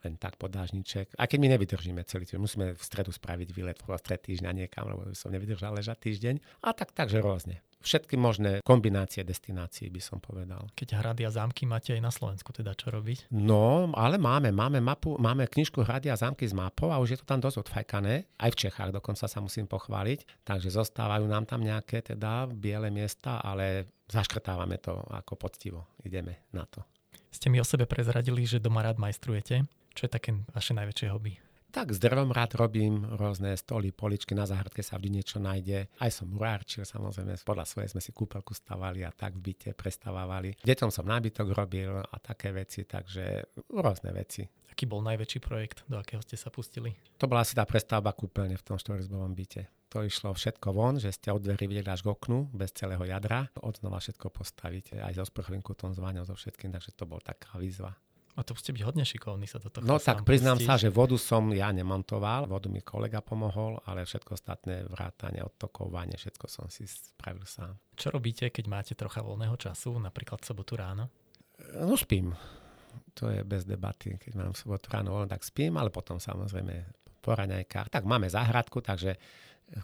len tak podážniček. A keď my nevydržíme celý týždeň, musíme v stredu spraviť výlet v stred týždňa niekam, lebo som nevydržal ležať týždeň. A tak, takže rôzne všetky možné kombinácie destinácií, by som povedal. Keď hrady a zámky máte aj na Slovensku, teda čo robiť? No, ale máme, máme mapu, máme knižku Hrady a zámky s mapou a už je to tam dosť odfajkané. Aj v Čechách dokonca sa musím pochváliť. Takže zostávajú nám tam nejaké teda biele miesta, ale zaškrtávame to ako poctivo. Ideme na to. Ste mi o sebe prezradili, že doma rád majstrujete. Čo je také vaše najväčšie hobby? Tak s drevom rád robím rôzne stoly, poličky, na záhradke sa vždy niečo nájde. Aj som murárčil, samozrejme, podľa svoje sme si kúpeľku stavali a tak v byte prestavávali. Deťom som nábytok robil a také veci, takže rôzne veci. Aký bol najväčší projekt, do akého ste sa pustili? To bola asi tá prestavba kúpeľne v tom štvorizbovom byte. To išlo všetko von, že ste od dverí videli až k oknu, bez celého jadra. Od znova všetko postaviť, aj so sprchovým kutom, s so všetkým, takže to bol taká výzva. A to ste byť hodne šikovný sa toto No tak priznám pustiť. sa, že vodu som ja nemontoval, vodu mi kolega pomohol, ale všetko ostatné vrátanie, odtokovanie, všetko som si spravil sám. Čo robíte, keď máte trocha voľného času, napríklad sobotu ráno? No spím. To je bez debaty. Keď mám sobotu ráno voľno, tak spím, ale potom samozrejme po raňajkách. Tak máme záhradku, takže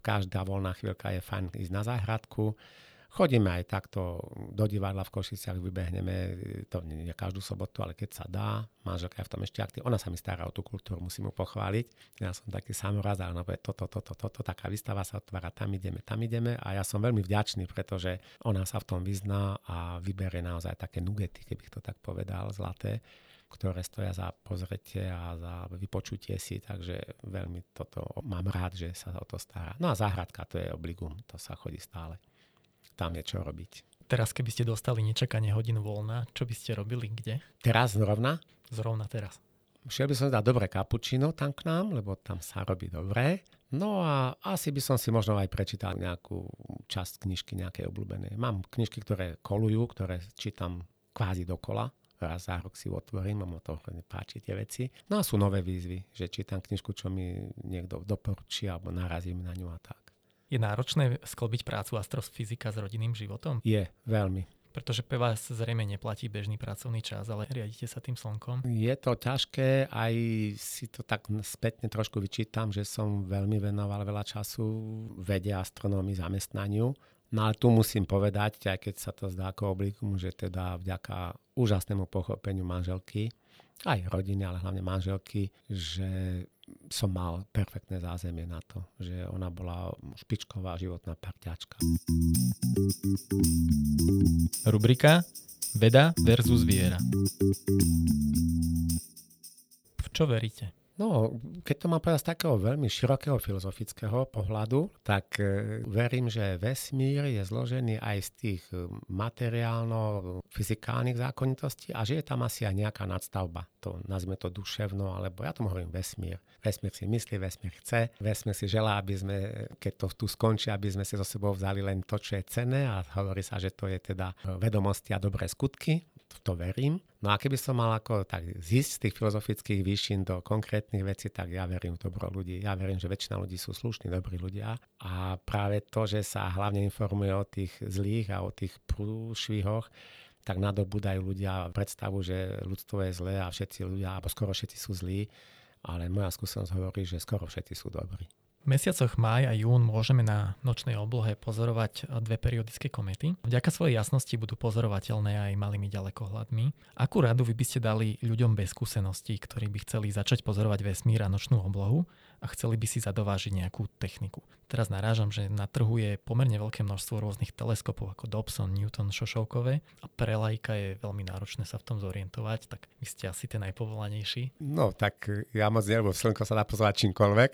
každá voľná chvíľka je fajn ísť na záhradku. Chodíme aj takto do divadla v Košiciach, vybehneme, to nie každú sobotu, ale keď sa dá, manželka je v tom ešte aktívna, ona sa mi stará o tú kultúru, musím mu pochváliť. Ja som taký samoraz, ale ona toto, toto, toto, to, taká výstava sa otvára, tam ideme, tam ideme a ja som veľmi vďačný, pretože ona sa v tom vyzná a vybere naozaj také nugety, keby to tak povedal, zlaté ktoré stoja za pozretie a za vypočutie si, takže veľmi toto mám rád, že sa o to stará. No a záhradka, to je obligum, to sa chodí stále tam je čo robiť. Teraz, keby ste dostali nečakanie hodinu voľna, čo by ste robili? Kde? Teraz zrovna? Zrovna teraz. Šiel by som dať dobré kapučino tam k nám, lebo tam sa robí dobré. No a asi by som si možno aj prečítal nejakú časť knižky nejakej obľúbenej. Mám knižky, ktoré kolujú, ktoré čítam kvázi dokola. Raz za rok si otvorím, mám to páči tie veci. No a sú nové výzvy, že čítam knižku, čo mi niekto doporučí alebo narazím na ňu a tak. Je náročné sklbiť prácu astrofyzika s rodinným životom? Je, veľmi. Pretože pre vás zrejme neplatí bežný pracovný čas, ale riadite sa tým slnkom? Je to ťažké, aj si to tak spätne trošku vyčítam, že som veľmi venoval veľa času vede, astronómii, zamestnaniu. No ale tu musím povedať, aj keď sa to zdá ako oblikum, že teda vďaka úžasnému pochopeniu manželky, aj rodiny, ale hlavne manželky, že som mal perfektné zázemie na to, že ona bola špičková životná parťačka. Rubrika Veda versus viera. V čo veríte? No, keď to mám povedať z takého veľmi širokého filozofického pohľadu, tak e, verím, že vesmír je zložený aj z tých e, materiálno-fyzikálnych zákonitostí a že je tam asi aj nejaká nadstavba. To nazme to duševno, alebo ja tomu hovorím vesmír. Vesmír si myslí, vesmír chce, vesmír si želá, aby sme, keď to tu skončí, aby sme si so sebou vzali len to, čo je cenné a hovorí sa, že to je teda vedomosti a dobré skutky to verím. No a keby som mal ako tak zísť z tých filozofických výšin do konkrétnych vecí, tak ja verím v dobro ľudí. Ja verím, že väčšina ľudí sú slušní, dobrí ľudia. A práve to, že sa hlavne informuje o tých zlých a o tých prúšvihoch, tak nadobúdajú ľudia predstavu, že ľudstvo je zlé a všetci ľudia, alebo skoro všetci sú zlí. Ale moja skúsenosť hovorí, že skoro všetci sú dobrí. V mesiacoch máj a jún môžeme na nočnej oblohe pozorovať dve periodické komety. Vďaka svojej jasnosti budú pozorovateľné aj malými ďalekohľadmi. Akú radu vy by ste dali ľuďom bez skúseností, ktorí by chceli začať pozorovať vesmír a nočnú oblohu a chceli by si zadovážiť nejakú techniku? Teraz narážam, že na trhu je pomerne veľké množstvo rôznych teleskopov ako Dobson, Newton, Šošovkové a pre lajka je veľmi náročné sa v tom zorientovať, tak vy ste asi ten najpovolanejší. No tak ja moc neviem, slnko sa dá pozerať čímkoľvek.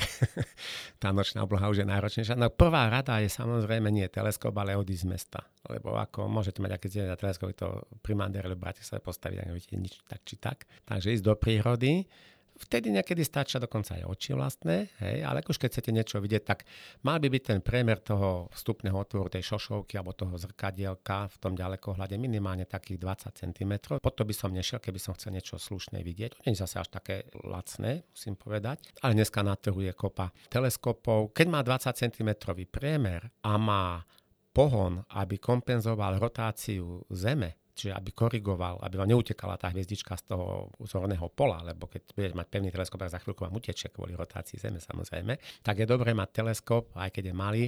tá nočná obloha už je náročnejšia. No prvá rada je samozrejme nie teleskop, ale odísť z mesta. Lebo ako môžete mať aké na teleskop, to pri Mandere v Bratislave postaviť, ak nevidíte nič tak či tak. Takže ísť do prírody, Vtedy niekedy stačia dokonca aj oči vlastné, hej, ale už keď chcete niečo vidieť, tak mal by byť ten priemer toho vstupného otvoru tej šošovky alebo toho zrkadielka v tom ďalekohľade minimálne takých 20 cm. Potom by som nešiel, keby som chcel niečo slušné vidieť. To nie je zase až také lacné, musím povedať. Ale dneska na trhu je kopa teleskopov. Keď má 20 cm priemer a má pohon, aby kompenzoval rotáciu Zeme, čiže aby korigoval, aby vám neutekala tá hviezdička z toho zorného pola, lebo keď budete mať pevný teleskop, tak za chvíľku vám utečie kvôli rotácii Zeme samozrejme, tak je dobré mať teleskop, aj keď je malý,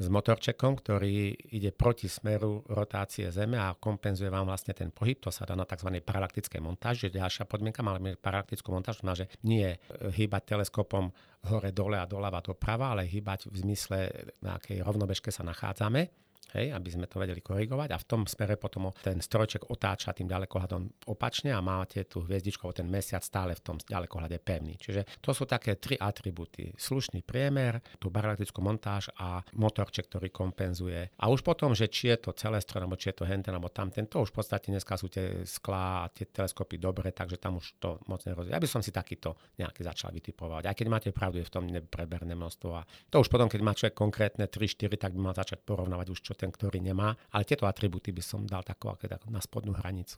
s motorčekom, ktorý ide proti smeru rotácie Zeme a kompenzuje vám vlastne ten pohyb. To sa dá na tzv. paralaktické montáž, že ďalšia podmienka, máme paralaktickú montáž, znamená, že nie hýbať teleskopom hore, dole a doľava doprava, ale hýbať v zmysle, na akej rovnobežke sa nachádzame hej, aby sme to vedeli korigovať a v tom smere potom ten strojček otáča tým ďalekohľadom opačne a máte tú hviezdičku, ten mesiac stále v tom ďalekohľade pevný. Čiže to sú také tri atributy. Slušný priemer, tú barelektrickú montáž a motorček, ktorý kompenzuje. A už potom, že či je to celé stroj, alebo či je to henten, alebo tamten, to už v podstate dneska sú tie sklá a tie teleskopy dobre, takže tam už to moc nerozdiel. Ja by som si takýto nejaký začal vytipovať. Aj keď máte pravdu, je v tom nepreberné množstvo. A to už potom, keď má človek konkrétne 3-4, tak by mal začať porovnávať už, čo ten, ktorý nemá. Ale tieto atributy by som dal tako, ako na spodnú hranicu.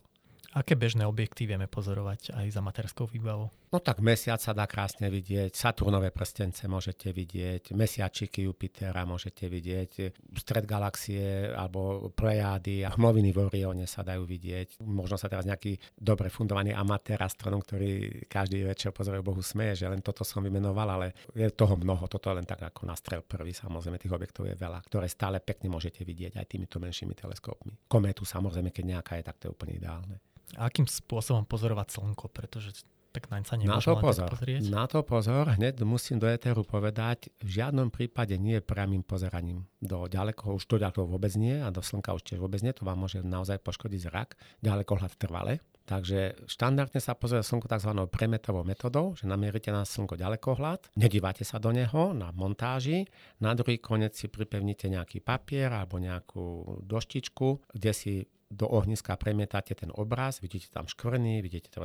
Aké bežné objektívy vieme pozorovať aj za materskou výbavou? No tak mesiac sa dá krásne vidieť, Saturnové prstence môžete vidieť, mesiačiky Jupitera môžete vidieť, stred galaxie alebo Plejády a hmloviny v Orione sa dajú vidieť. Možno sa teraz nejaký dobre fundovaný amatér astronom, ktorý každý večer pozoruje Bohu smeje, že len toto som vymenoval, ale je toho mnoho. Toto je len tak ako nastrel prvý. Samozrejme, tých objektov je veľa, ktoré stále pekne môžete vidieť aj týmito menšími teleskopmi. Kométu samozrejme, keď nejaká je, tak to je úplne ideálne. A akým spôsobom pozorovať slnko? Pretože tak naň sa na to pozor. Na to pozor, hneď musím do éteru povedať, v žiadnom prípade nie je priamým pozeraním. Do ďaleko, už to ďaleko vôbec nie a do slnka už tiež vôbec nie, to vám môže naozaj poškodiť zrak, hľad trvale. Takže štandardne sa pozrie slnko tzv. premetovou metodou, že namierite na slnko ďalekohľad, nedívate sa do neho na montáži, na druhý koniec si pripevnite nejaký papier alebo nejakú doštičku, kde si do ohniska premietate ten obraz, vidíte tam škvrny, vidíte to,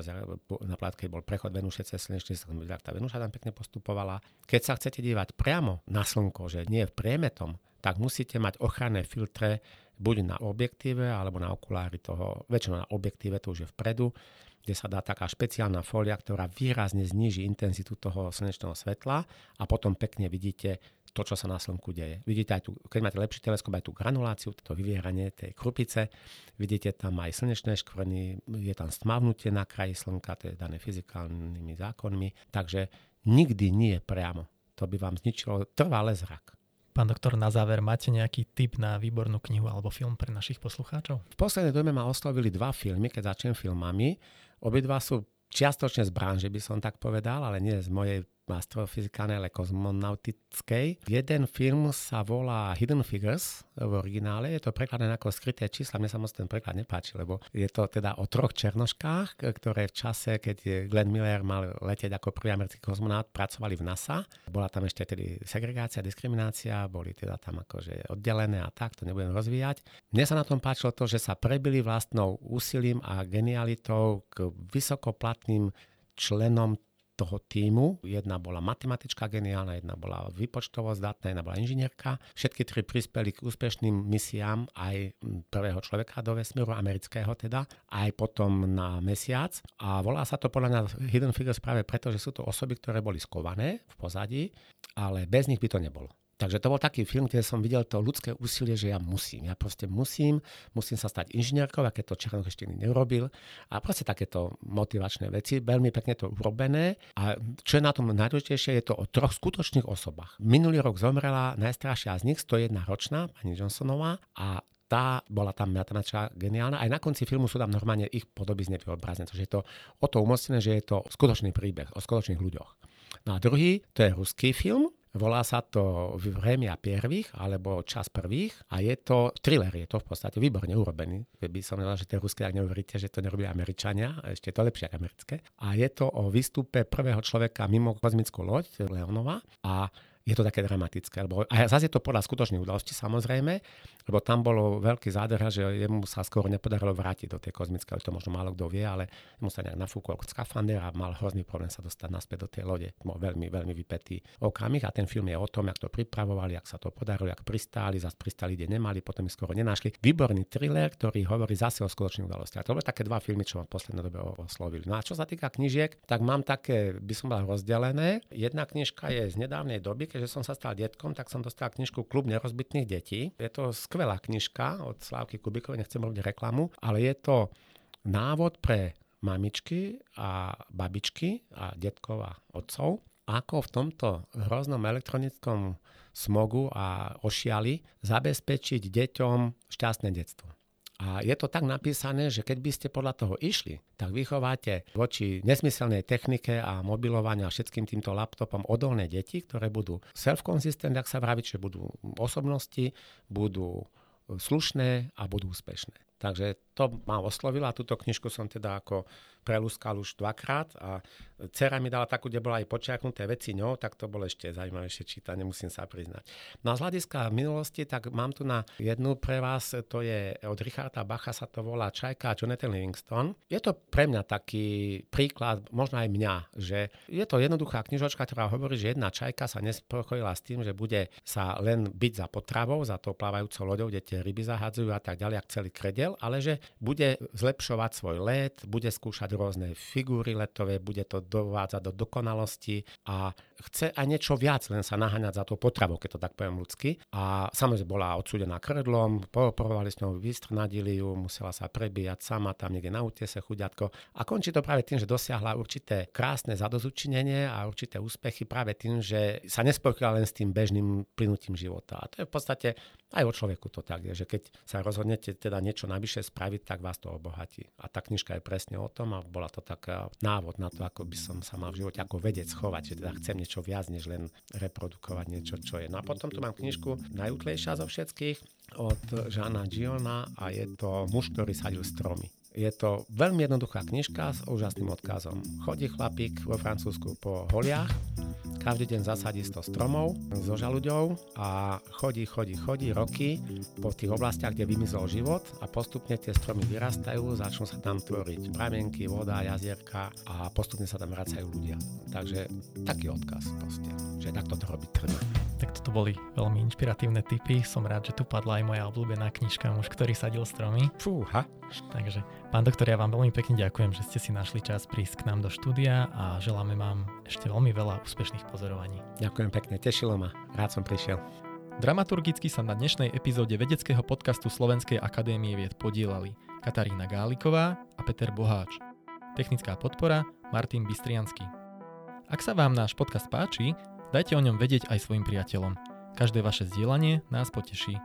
na plátke bol prechod Venuše cez slnečný systém, tá Venuša tam pekne postupovala. Keď sa chcete dívať priamo na slnko, že nie v priemetom, tak musíte mať ochranné filtre buď na objektíve alebo na okulári toho, väčšinou na objektíve, to už je vpredu, kde sa dá taká špeciálna fólia, ktorá výrazne zníži intenzitu toho slnečného svetla a potom pekne vidíte to, čo sa na Slnku deje. Vidíte aj tu, keď máte lepší teleskop, aj tú granuláciu, to vyvieranie tej krupice, vidíte tam aj slnečné škvrny, je tam stmavnutie na kraji Slnka, to je dané fyzikálnymi zákonmi, takže nikdy nie priamo. To by vám zničilo trvalé zrak. Pán doktor, na záver, máte nejaký tip na výbornú knihu alebo film pre našich poslucháčov? V poslednej dobe ma oslovili dva filmy, keď začnem filmami. Obidva sú čiastočne z branže, by som tak povedal, ale nie z mojej astrofyzikálnej, ale kozmonautickej. Jeden film sa volá Hidden Figures v originále, je to prekladené ako skryté čísla, mne sa moc ten preklad nepáči, lebo je to teda o troch černoškách, ktoré v čase, keď Glenn Miller mal letieť ako prvý americký kozmonaut, pracovali v NASA. Bola tam ešte tedy segregácia, diskriminácia, boli teda tam akože oddelené a tak, to nebudem rozvíjať. Mne sa na tom páčilo to, že sa prebili vlastnou úsilím a genialitou k vysokoplatným členom toho týmu. Jedna bola matematička geniálna, jedna bola vypočtovo zdatná, jedna bola inžinierka. Všetky tri prispeli k úspešným misiám aj prvého človeka do vesmíru, amerického teda, aj potom na mesiac. A volá sa to podľa mňa Hidden Figures práve preto, že sú to osoby, ktoré boli skované v pozadí, ale bez nich by to nebolo. Takže to bol taký film, kde som videl to ľudské úsilie, že ja musím. Ja proste musím, musím sa stať inžinierkou, aké to Černoch ešte neurobil. A proste takéto motivačné veci, veľmi pekne to urobené. A čo je na tom najdôležitejšie, je to o troch skutočných osobách. Minulý rok zomrela najstaršia z nich, 101 ročná, pani Johnsonová, a tá bola tam matemačka geniálna. Aj na konci filmu sú tam normálne ich podobizne vyobrazné. Takže je to o to umocnené, že je to skutočný príbeh o skutočných ľuďoch. No a druhý, to je ruský film, Volá sa to Vremia pierwých, alebo Čas prvých a je to thriller, je to v podstate výborne urobený. By som povedal, že tie ruské, ak neuveríte, že to nerobí Američania, ešte to lepšie americké. A je to o výstupe prvého človeka mimo kozmickú loď Leonova a je to také dramatické. Lebo, a zase je to podľa skutočných udalostí samozrejme, lebo tam bolo veľký zádrha, že jemu sa skoro nepodarilo vrátiť do tej kozmické, to možno málo kto vie, ale mu sa nejak nafúkol skafander a mal hrozný problém sa dostať naspäť do tej lode. Bol veľmi, veľmi vypetý okamih a ten film je o tom, jak to pripravovali, jak sa to podarilo, jak pristáli, zase pristáli, kde nemali, potom ich skoro nenašli. Výborný thriller, ktorý hovorí zase o skutočných udalostiach. To boli také dva filmy, čo ma v poslednej dobe oslovili. No a čo sa týka knižiek, tak mám také, by som mal rozdelené. Jedna knižka je z nedávnej doby, keďže som sa stal detkom, tak som dostal knižku Klub nerozbitných detí. Je to skvelá knižka od Slávky Kubikovej, nechcem robiť reklamu, ale je to návod pre mamičky a babičky a detkov a otcov, ako v tomto hroznom elektronickom smogu a ošiali zabezpečiť deťom šťastné detstvo. A je to tak napísané, že keď by ste podľa toho išli, tak vychováte voči nesmyselnej technike a mobilovania a všetkým týmto laptopom odolné deti, ktoré budú self-consistent, ak sa vraví, že budú osobnosti, budú slušné a budú úspešné. Takže to ma oslovilo a túto knižku som teda ako prelúskal už dvakrát a dcera mi dala takú, kde bola aj počiaknuté veci ňou, tak to bolo ešte zaujímavejšie čítanie, musím sa priznať. No a z hľadiska minulosti, tak mám tu na jednu pre vás, to je od Richarda Bacha, sa to volá Čajka a Jonathan Livingston. Je to pre mňa taký príklad, možno aj mňa, že je to jednoduchá knižočka, ktorá hovorí, že jedna čajka sa nespokojila s tým, že bude sa len byť za potravou, za to plávajúcou loďou, kde tie ryby zahadzujú a tak ďalej, ak celý kredel, ale že bude zlepšovať svoj let, bude skúšať rôzne figúry letové, bude to dovádzať do dokonalosti a chce aj niečo viac, len sa naháňať za to potravou, keď to tak poviem ľudsky. A samozrejme bola odsúdená krdlom, pooperovali s ňou, vystrnadili ju, musela sa prebíjať sama tam niekde na útese chuďatko. A končí to práve tým, že dosiahla určité krásne zadozučinenie a určité úspechy práve tým, že sa nespokojila len s tým bežným plynutím života. A to je v podstate aj o človeku to tak je, že keď sa rozhodnete teda niečo navyše spraviť, tak vás to obohatí. A tá knižka je presne o tom a bola to taká návod na to, ako by som sa mal v živote ako vedec chovať, že teda chcem niečo viac, než len reprodukovať niečo, čo je. No a potom tu mám knižku najútlejšia zo všetkých od Žána Giona a je to Muž, ktorý sadil stromy. Je to veľmi jednoduchá knižka s úžasným odkazom. Chodí chlapík vo Francúzsku po holiach, každý deň zasadí 100 stromov so žaluďou a chodí, chodí, chodí roky po tých oblastiach, kde vymizol život a postupne tie stromy vyrastajú, začnú sa tam tvoriť pramienky, voda, jazierka a postupne sa tam vracajú ľudia. Takže taký odkaz proste, že takto to robiť treba. Tak toto boli veľmi inšpiratívne tipy. Som rád, že tu padla aj moja obľúbená knižka Muž, ktorý sadil stromy. Fúha. Takže, pán doktor, ja vám veľmi pekne ďakujem, že ste si našli čas prísť k nám do štúdia a želáme vám ešte veľmi veľa úspešných pozorovaní. Ďakujem pekne, tešilo ma. Rád som prišiel. Dramaturgicky sa na dnešnej epizóde vedeckého podcastu Slovenskej akadémie vied podielali Katarína Gáliková a Peter Boháč. Technická podpora Martin Bystriansky. Ak sa vám náš podcast páči, Dajte o ňom vedieť aj svojim priateľom. Každé vaše zdieľanie nás poteší.